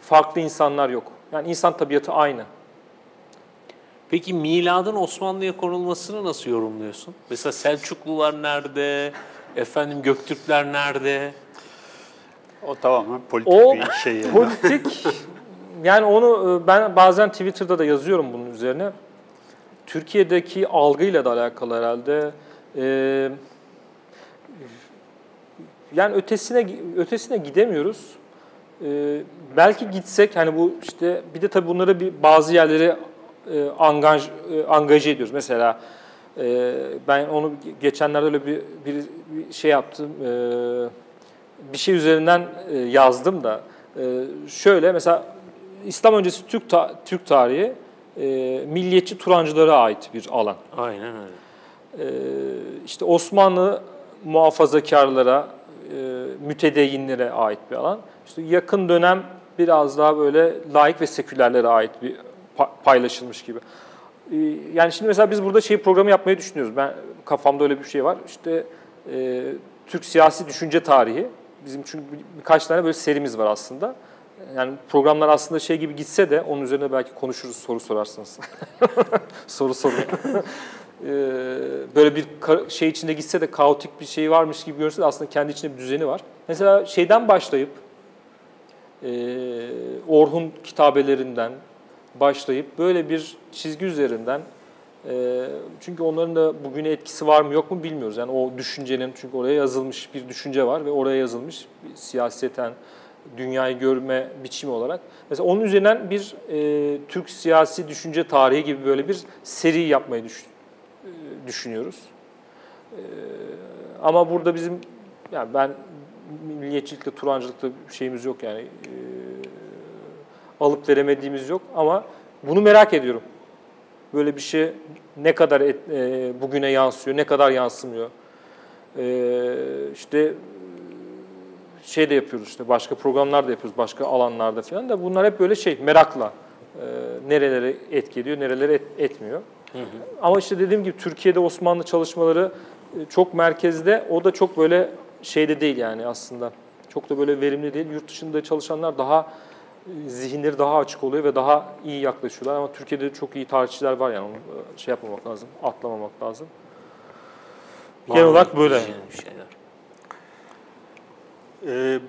farklı insanlar yok. Yani insan tabiatı aynı. Peki miladın Osmanlı'ya konulmasını nasıl yorumluyorsun? Mesela Selçuklular nerede? Efendim Göktürkler nerede? O tamamen politik O bir şey yani. politik yani onu e, ben bazen Twitter'da da yazıyorum bunun üzerine. Türkiye'deki algıyla da alakalı herhalde. Ee, yani ötesine ötesine gidemiyoruz. Ee, belki gitsek hani bu işte bir de tabii bunları bir bazı yerlere e, angaj e, angaje ediyoruz. Mesela e, ben onu geçenlerde öyle bir, bir, bir şey yaptım. E, bir şey üzerinden e, yazdım da e, şöyle mesela İslam öncesi Türk ta- Türk tarihi e, milliyetçi Turancılara ait bir alan. Aynen öyle. E, işte Osmanlı muhafazakarlara, mütedeyinlere ait bir alan. İşte yakın dönem biraz daha böyle laik ve sekülerlere ait bir pa- paylaşılmış gibi. E, yani şimdi mesela biz burada şey programı yapmayı düşünüyoruz. Ben kafamda öyle bir şey var. İşte e, Türk siyasi düşünce tarihi. Bizim çünkü bir- birkaç tane böyle serimiz var aslında. Yani programlar aslında şey gibi gitse de onun üzerine belki konuşuruz soru sorarsınız. soru sorun. Ee, böyle bir şey içinde gitse de kaotik bir şey varmış gibi görünse de aslında kendi içinde bir düzeni var. Mesela şeyden başlayıp e, Orhun kitabelerinden başlayıp böyle bir çizgi üzerinden e, çünkü onların da bugüne etkisi var mı yok mu bilmiyoruz. Yani o düşüncenin çünkü oraya yazılmış bir düşünce var ve oraya yazılmış bir siyaseten dünyayı görme biçimi olarak. Mesela onun üzerinden bir e, Türk siyasi düşünce tarihi gibi böyle bir seri yapmayı düş- e, düşünüyoruz. E, ama burada bizim yani ben milliyetçilikle, turancılıkla şeyimiz yok yani. E, alıp veremediğimiz yok ama bunu merak ediyorum. Böyle bir şey ne kadar et, e, bugüne yansıyor, ne kadar yansımıyor. E, işte şey de yapıyoruz işte başka programlar da yapıyoruz başka alanlarda falan da bunlar hep böyle şey merakla e, nerelere etki ediyor, nerelere et- etmiyor. Ama işte dediğim gibi Türkiye'de Osmanlı çalışmaları e, çok merkezde, o da çok böyle şeyde değil yani aslında. Çok da böyle verimli değil. Yurt dışında çalışanlar daha e, zihinleri daha açık oluyor ve daha iyi yaklaşıyorlar. Ama Türkiye'de de çok iyi tarihçiler var yani onu e, şey yapmamak lazım, atlamamak lazım. Genel olarak böyle. Şeyler. Ee,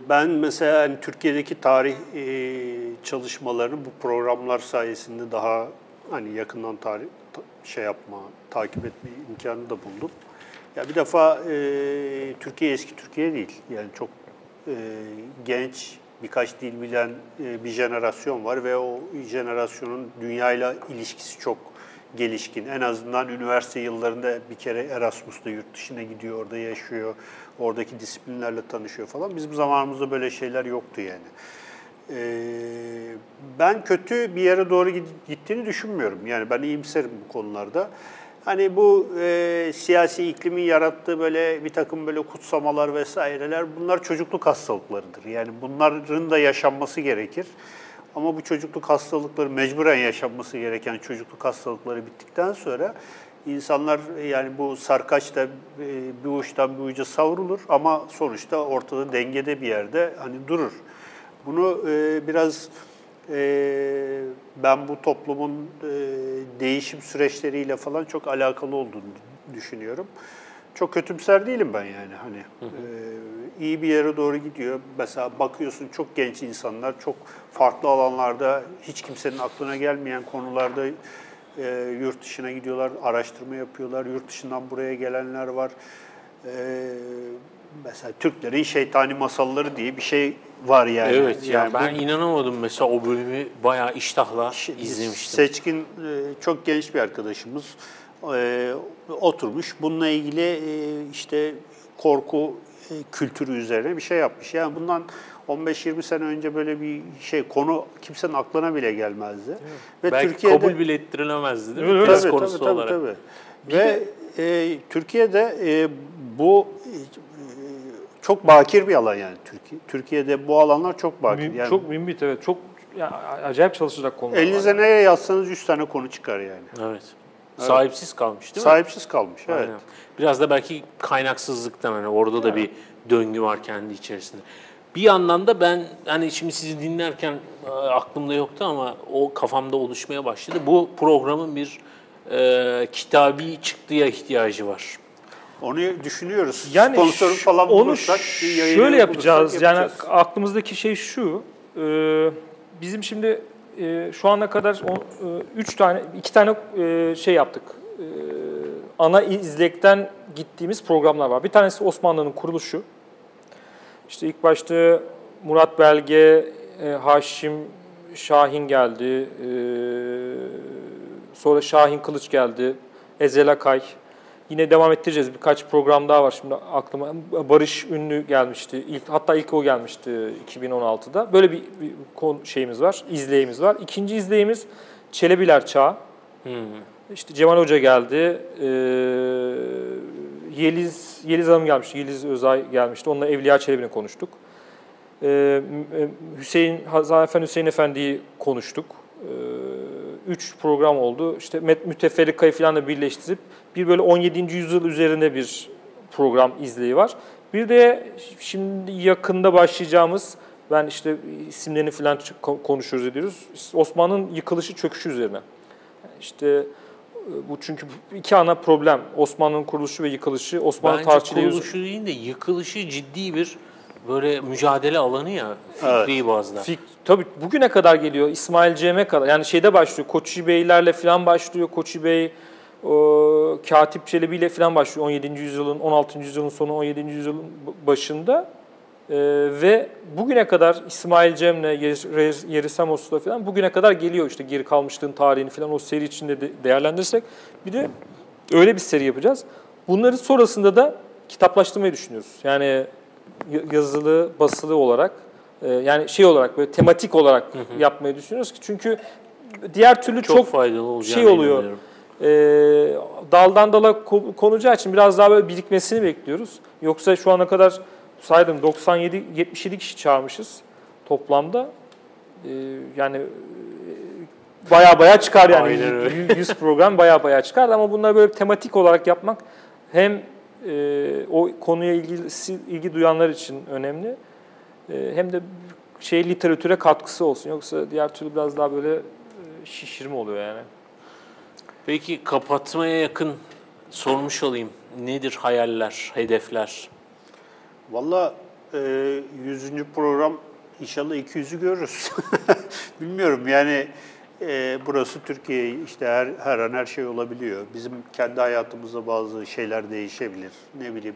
Ben mesela hani Türkiye'deki tarih e, çalışmalarını bu programlar sayesinde daha hani yakından tarih ta- şey yapma, takip etme imkanı da buldum. Ya bir defa e, Türkiye eski Türkiye değil. Yani çok e, genç, birkaç dil bilen e, bir jenerasyon var ve o jenerasyonun dünyayla ilişkisi çok gelişkin. En azından üniversite yıllarında bir kere Erasmus'ta yurt dışına gidiyor, orada yaşıyor, oradaki disiplinlerle tanışıyor falan. Bizim zamanımızda böyle şeyler yoktu yani. Ee, ben kötü bir yere doğru gittiğini düşünmüyorum. Yani ben iyimserim bu konularda. Hani bu e, siyasi iklimin yarattığı böyle bir takım böyle kutsamalar vesaireler bunlar çocukluk hastalıklarıdır. Yani bunların da yaşanması gerekir. Ama bu çocukluk hastalıkları mecburen yaşanması gereken çocukluk hastalıkları bittikten sonra insanlar e, yani bu sarkaç da e, bir uçtan bir uca savrulur ama sonuçta ortada dengede bir yerde hani durur. Bunu e, biraz ben bu toplumun değişim süreçleriyle falan çok alakalı olduğunu düşünüyorum. Çok kötümser değilim ben yani hani e, iyi bir yere doğru gidiyor. Mesela bakıyorsun çok genç insanlar çok farklı alanlarda hiç kimsenin aklına gelmeyen konularda e, yurt dışına gidiyorlar, araştırma yapıyorlar. Yurt dışından buraya gelenler var. E, mesela Türklerin şeytani masalları diye bir şey var yani. Evet ya Yani bu- ben inanamadım mesela o bölümü bayağı iştahla izlemiştim. Seçkin e, çok genç bir arkadaşımız e, oturmuş bununla ilgili e, işte korku e, kültürü üzerine bir şey yapmış. Yani bundan 15-20 sene önce böyle bir şey konu kimsenin aklına bile gelmezdi. Ve Belki Türkiye'de kabul bile ettirilemezdi değil mi? Tez tabii, konusu tabii, tabii, olarak. tabii. Ve e, Türkiye'de e, bu e, çok bakir bir alan yani Türkiye. Türkiye'de bu alanlar çok bakir. Yani çok mümbit evet. Çok ya, acayip çalışacak konular elinize nereye yazsanız 100 tane konu çıkar yani. Evet. Sahipsiz kalmış değil mi? Sahipsiz kalmış. Evet. Aynen. Biraz da belki kaynaksızlıktan hani orada da bir döngü var kendi içerisinde. Bir yandan da ben hani şimdi sizi dinlerken e, aklımda yoktu ama o kafamda oluşmaya başladı. Bu programın bir e, kitabi çıktıya ihtiyacı var. Onu düşünüyoruz. Yani Sponsoru ş- falan onu bulursak, şöyle yapacağız. bulursak Yani yapacağız. aklımızdaki şey şu. e, bizim şimdi e, şu ana kadar o, e, üç tane, iki tane e, şey yaptık. E, ana izlekten gittiğimiz programlar var. Bir tanesi Osmanlı'nın kuruluşu. İşte ilk başta Murat Belge, e, Haşim Şahin geldi. E, sonra Şahin Kılıç geldi. Ezel Akay. Yine devam ettireceğiz. Birkaç program daha var şimdi aklıma. Barış Ünlü gelmişti. İlk, hatta ilk o gelmişti 2016'da. Böyle bir, bir konu şeyimiz var, izleyimiz var. İkinci izleyimiz Çelebiler Çağı. Hmm. İşte Cemal Hoca geldi. Ee, Yeliz Yeliz Hanım gelmişti, Yeliz Özay gelmişti. Onunla Evliya Çelebi'ni konuştuk. E, m- e, Hüseyin Hazan Efendi Hüseyin Efendi'yi konuştuk. E, üç program oldu. İşte Müteferrika'yı falan da birleştirip bir böyle 17. yüzyıl üzerinde bir program izleyi var. Bir de şimdi yakında başlayacağımız, ben işte isimlerini falan konuşuyoruz ediyoruz. Osman'ın yıkılışı çöküşü üzerine. İşte bu çünkü iki ana problem. Osmanlı'nın kuruluşu ve yıkılışı. Osmanlı Bence tarihçiliği kuruluşu değil de yıkılışı ciddi bir böyle mücadele alanı ya fikri bazda. Fik, tabii bugüne kadar geliyor. İsmail Cem'e kadar. Yani şeyde başlıyor. Koçi Beylerle falan başlıyor. Koçi Bey, o, Katip Çelebi ile falan başlıyor. 17. yüzyılın, 16. yüzyılın sonu, 17. yüzyılın başında. Ee, ve bugüne kadar İsmail Cem'le, Yer- Yerisamos'la falan bugüne kadar geliyor. işte geri kalmışlığın tarihini falan o seri içinde de değerlendirirsek. Bir de öyle bir seri yapacağız. Bunları sonrasında da kitaplaştırmayı düşünüyoruz. Yani yazılı, basılı olarak e, yani şey olarak böyle tematik olarak yapmayı düşünüyoruz ki çünkü diğer türlü çok, çok, faydalı şey oluyor. inanıyorum. e, daldan dala ko- konacağı için biraz daha böyle birikmesini bekliyoruz. Yoksa şu ana kadar saydım 97 77 kişi çağırmışız toplamda. E, yani baya baya çıkar yani Aynen öyle. 100 100 program baya baya çıkar ama bunları böyle tematik olarak yapmak hem e, o konuya ilgisi ilgi duyanlar için önemli e, hem de şey literatüre katkısı olsun. Yoksa diğer türlü biraz daha böyle e, şişirme oluyor yani. Peki kapatmaya yakın sormuş olayım. Nedir hayaller, hedefler? Valla e, 100. program inşallah 200'ü görürüz. Bilmiyorum yani e, burası Türkiye işte her, her an her şey olabiliyor. Bizim kendi hayatımızda bazı şeyler değişebilir ne bileyim.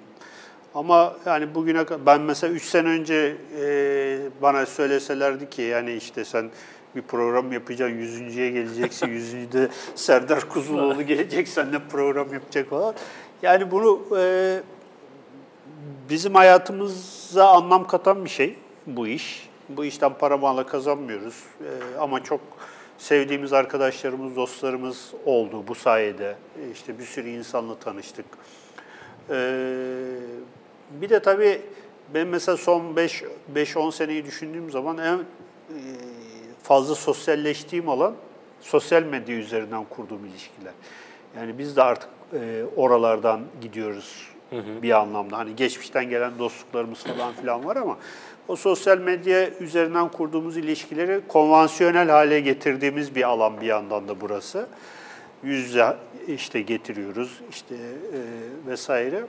Ama yani bugüne kadar ben mesela 3 sene önce e, bana söyleselerdi ki yani işte sen bir program yapacaksın, yüzüncüye geleceksin, yüzüncüde Serdar Kuzuloğlu gelecek, seninle program yapacak falan. Yani bunu e, bizim hayatımıza anlam katan bir şey bu iş. Bu işten para mala kazanmıyoruz Ee, ama çok sevdiğimiz arkadaşlarımız, dostlarımız oldu bu sayede. İşte bir sürü insanla tanıştık. Ee, bir de tabii ben mesela son 5-10 seneyi düşündüğüm zaman en e, fazla sosyalleştiğim alan sosyal medya üzerinden kurduğum ilişkiler. Yani biz de artık e, oralardan gidiyoruz bir anlamda. Hani geçmişten gelen dostluklarımız falan filan var ama o sosyal medya üzerinden kurduğumuz ilişkileri konvansiyonel hale getirdiğimiz bir alan bir yandan da burası. Yüz yüze işte getiriyoruz işte e, vesaire.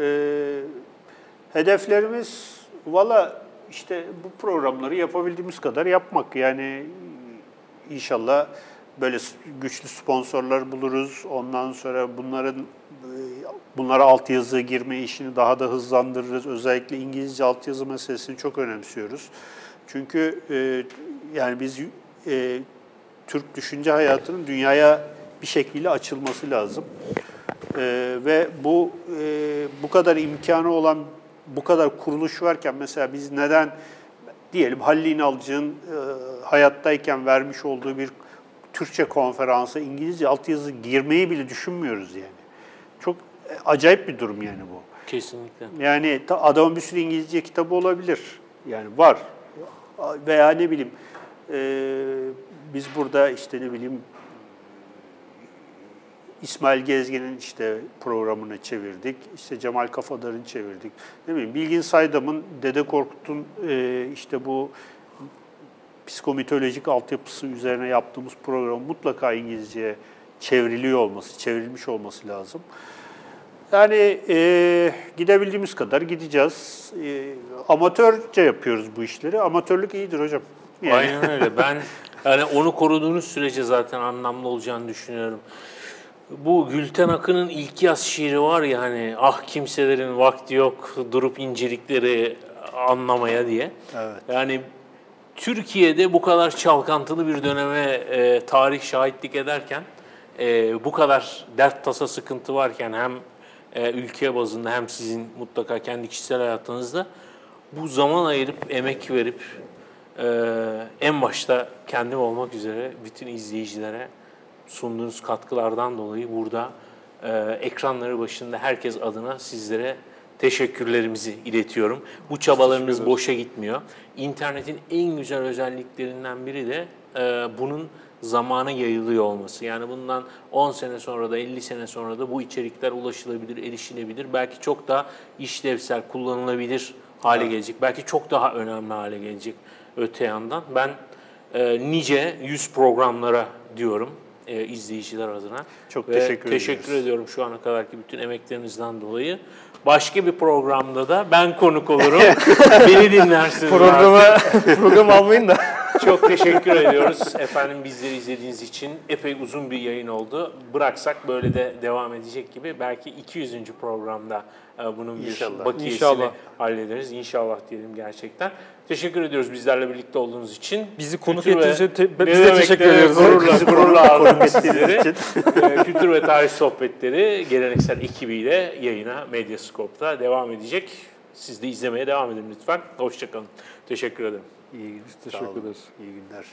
E, hedeflerimiz valla işte bu programları yapabildiğimiz kadar yapmak. Yani inşallah böyle güçlü sponsorlar buluruz. Ondan sonra bunların bunlara altyazı girme işini daha da hızlandırırız. Özellikle İngilizce altyazı meselesini çok önemsiyoruz. Çünkü e, yani biz e, Türk düşünce hayatının dünyaya bir şekilde açılması lazım. E, ve bu e, bu kadar imkanı olan bu kadar kuruluş varken mesela biz neden diyelim Halil İnalcı'nın e, hayattayken vermiş olduğu bir Türkçe konferansa İngilizce altyazı girmeyi bile düşünmüyoruz yani. Acayip bir durum yani bu. Kesinlikle. Yani adamın bir sürü İngilizce kitabı olabilir. Yani var. Veya ne bileyim e, biz burada işte ne bileyim İsmail Gezgin'in işte programını çevirdik. İşte Cemal Kafadar'ın çevirdik. Ne bileyim Bilgin Saydam'ın Dede Korkut'un e, işte bu psikomitolojik altyapısı üzerine yaptığımız program mutlaka İngilizceye çevriliyor olması, çevrilmiş olması lazım. Yani e, gidebildiğimiz kadar gideceğiz. E, amatörce yapıyoruz bu işleri. Amatörlük iyidir hocam. Yani- Aynen öyle. Ben yani onu koruduğunuz sürece zaten anlamlı olacağını düşünüyorum. Bu Gülten Akın'ın ilk yaz şiiri var ya hani ah kimselerin vakti yok durup incelikleri anlamaya diye. Evet. Yani Türkiye'de bu kadar çalkantılı bir döneme e, tarih şahitlik ederken e, bu kadar dert tasa sıkıntı varken hem e, ülke bazında hem sizin mutlaka kendi kişisel hayatınızda bu zaman ayırıp emek verip e, en başta kendim olmak üzere bütün izleyicilere sunduğunuz katkılardan dolayı burada e, ekranları başında herkes adına sizlere teşekkürlerimizi iletiyorum. Bu çabalarınız boşa gitmiyor. İnternetin en güzel özelliklerinden biri de e, bunun zamana yayılıyor olması. Yani bundan 10 sene sonra da 50 sene sonra da bu içerikler ulaşılabilir, erişilebilir. Belki çok daha işlevsel, kullanılabilir hale gelecek. Belki çok daha önemli hale gelecek öte yandan. Ben e, nice 100 programlara diyorum e, izleyiciler adına. Çok Ve teşekkür Teşekkür ediyoruz. ediyorum şu ana kadarki bütün emeklerinizden dolayı. Başka bir programda da ben konuk olurum. Beni dinlersiniz. Programa program almayın da. Çok teşekkür ediyoruz efendim bizleri izlediğiniz için. Epey uzun bir yayın oldu. Bıraksak böyle de devam edecek gibi. Belki 200. programda e, bunun bir İnşallah. bakiyesini İnşallah. hallederiz. İnşallah diyelim gerçekten. Teşekkür ediyoruz bizlerle birlikte olduğunuz için. Bizi konuk ettiğiniz için te- Ne biz de teşekkür ediyoruz. Gururla, gururla Konuk sizleri. ettiğiniz için. Ee, Kültür ve Tarih Sohbetleri geleneksel ekibiyle yayına Medyascope'da devam edecek. Siz de izlemeye devam edin lütfen. Hoşçakalın. Teşekkür ederim. İyi, teşekkür sağ olun. ederiz. İyi günler.